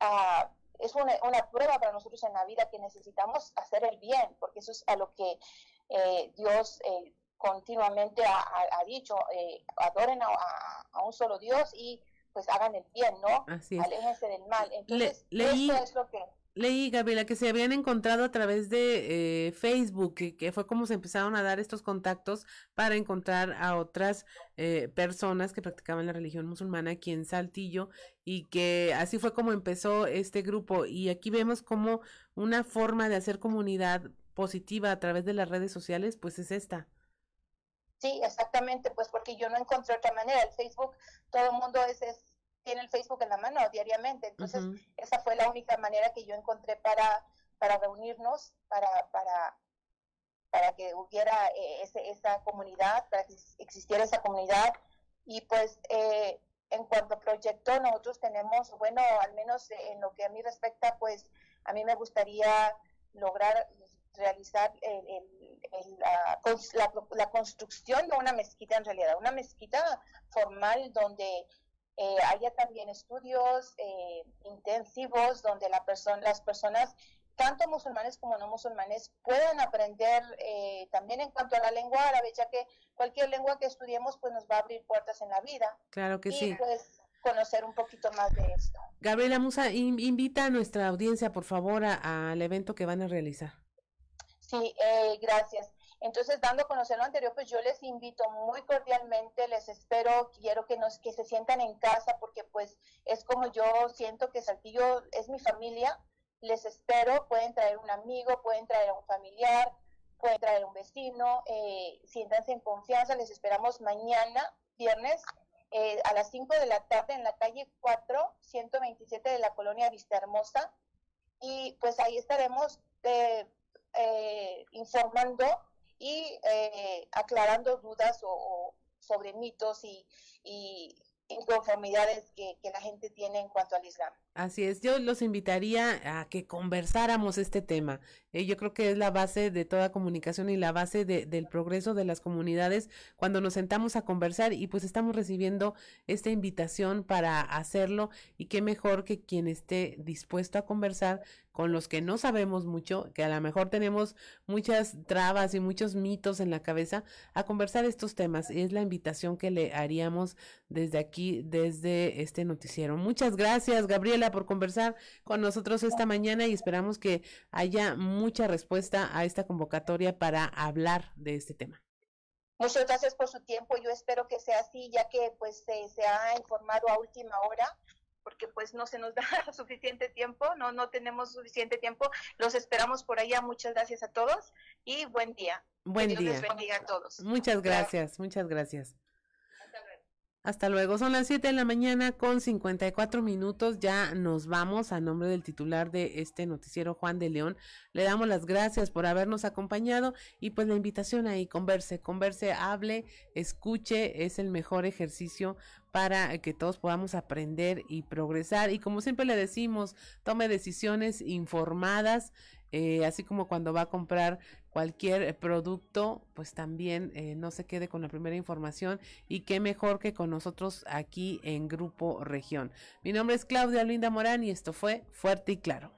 ah, es una, una prueba para nosotros en la vida que necesitamos hacer el bien, porque eso es a lo que eh, Dios eh, continuamente ha, ha- ha dicho, eh, adoren a, a- a un solo Dios y pues hagan el bien, ¿no? Así es. Aléjense del mal. Entonces, leí- esto es lo que... Leí, Gabriela, que se habían encontrado a través de eh, Facebook, que, fue como se empezaron a dar estos contactos para encontrar a otras eh, personas que practicaban la religión musulmana aquí en Saltillo y que así fue como empezó este grupo. Y aquí vemos como una forma de hacer comunidad positiva a través de las redes sociales, pues es esta. Sí, exactamente, pues porque yo no encontré otra manera. El Facebook, todo el mundo es, tiene el Facebook en la mano diariamente. Entonces, esa fue la única manera que yo encontré para, para reunirnos, para, para, para que hubiera eh, ese, esa comunidad, para que existiera esa comunidad. Y pues, eh, en cuanto a proyecto, nosotros tenemos, bueno, al menos en lo que a mí respecta, pues a mí me gustaría lograr realizar la, la, construcción de una mezquita en realidad, una mezquita formal donde eh, haya también estudios eh, intensivos donde la persona, las personas, tanto musulmanes como no musulmanes, puedan aprender eh, también en cuanto a la lengua árabe, ya que cualquier lengua que estudiemos pues nos va a abrir puertas en la vida. Claro que y, sí. Pues, conocer un poquito más de esto. Gabriela Musa, invita a nuestra audiencia, por favor, al evento que van a realizar. Sí, eh, gracias. Entonces, dando a conocer lo anterior, pues yo les invito muy cordialmente, les espero, quiero que nos que se sientan en casa porque pues es como yo siento que Saltillo es mi familia, les espero, pueden traer un amigo, pueden traer a un familiar, pueden traer un vecino, eh, siéntanse en confianza, les esperamos mañana, viernes, eh, a las 5 de la tarde en la calle 4, 127 de la colonia Vista Hermosa, y pues ahí estaremos eh, eh, informando y eh, aclarando dudas o, o sobre mitos y, y inconformidades que, que, la gente tiene en cuanto al Islam. Así es, yo los invitaría a que conversáramos este tema. Eh, yo creo que es la base de toda comunicación y la base de, del progreso de las comunidades cuando nos sentamos a conversar y pues estamos recibiendo esta invitación para hacerlo y qué mejor que quien esté dispuesto a conversar con los que no sabemos mucho, que a lo mejor tenemos muchas trabas y muchos mitos en la cabeza, a conversar estos temas. Es la invitación que le haríamos desde aquí, desde este noticiero. Muchas gracias, Gabriela, por conversar con nosotros esta mañana y esperamos que haya mucha respuesta a esta convocatoria para hablar de este tema. Muchas gracias por su tiempo. Yo espero que sea así, ya que pues se, se ha informado a última hora porque pues no se nos da (laughs) suficiente tiempo, no, no tenemos suficiente tiempo. Los esperamos por allá. Muchas gracias a todos y buen día. Buen que Dios día. les bendiga a todos. Muchas gracias, muchas gracias. Hasta luego. Son las 7 de la mañana con 54 minutos. Ya nos vamos a nombre del titular de este noticiero, Juan de León. Le damos las gracias por habernos acompañado y pues la invitación ahí, converse, converse, hable, escuche. Es el mejor ejercicio para que todos podamos aprender y progresar. Y como siempre le decimos, tome decisiones informadas. Eh, así como cuando va a comprar cualquier producto, pues también eh, no se quede con la primera información y qué mejor que con nosotros aquí en Grupo Región. Mi nombre es Claudia Linda Morán y esto fue Fuerte y Claro.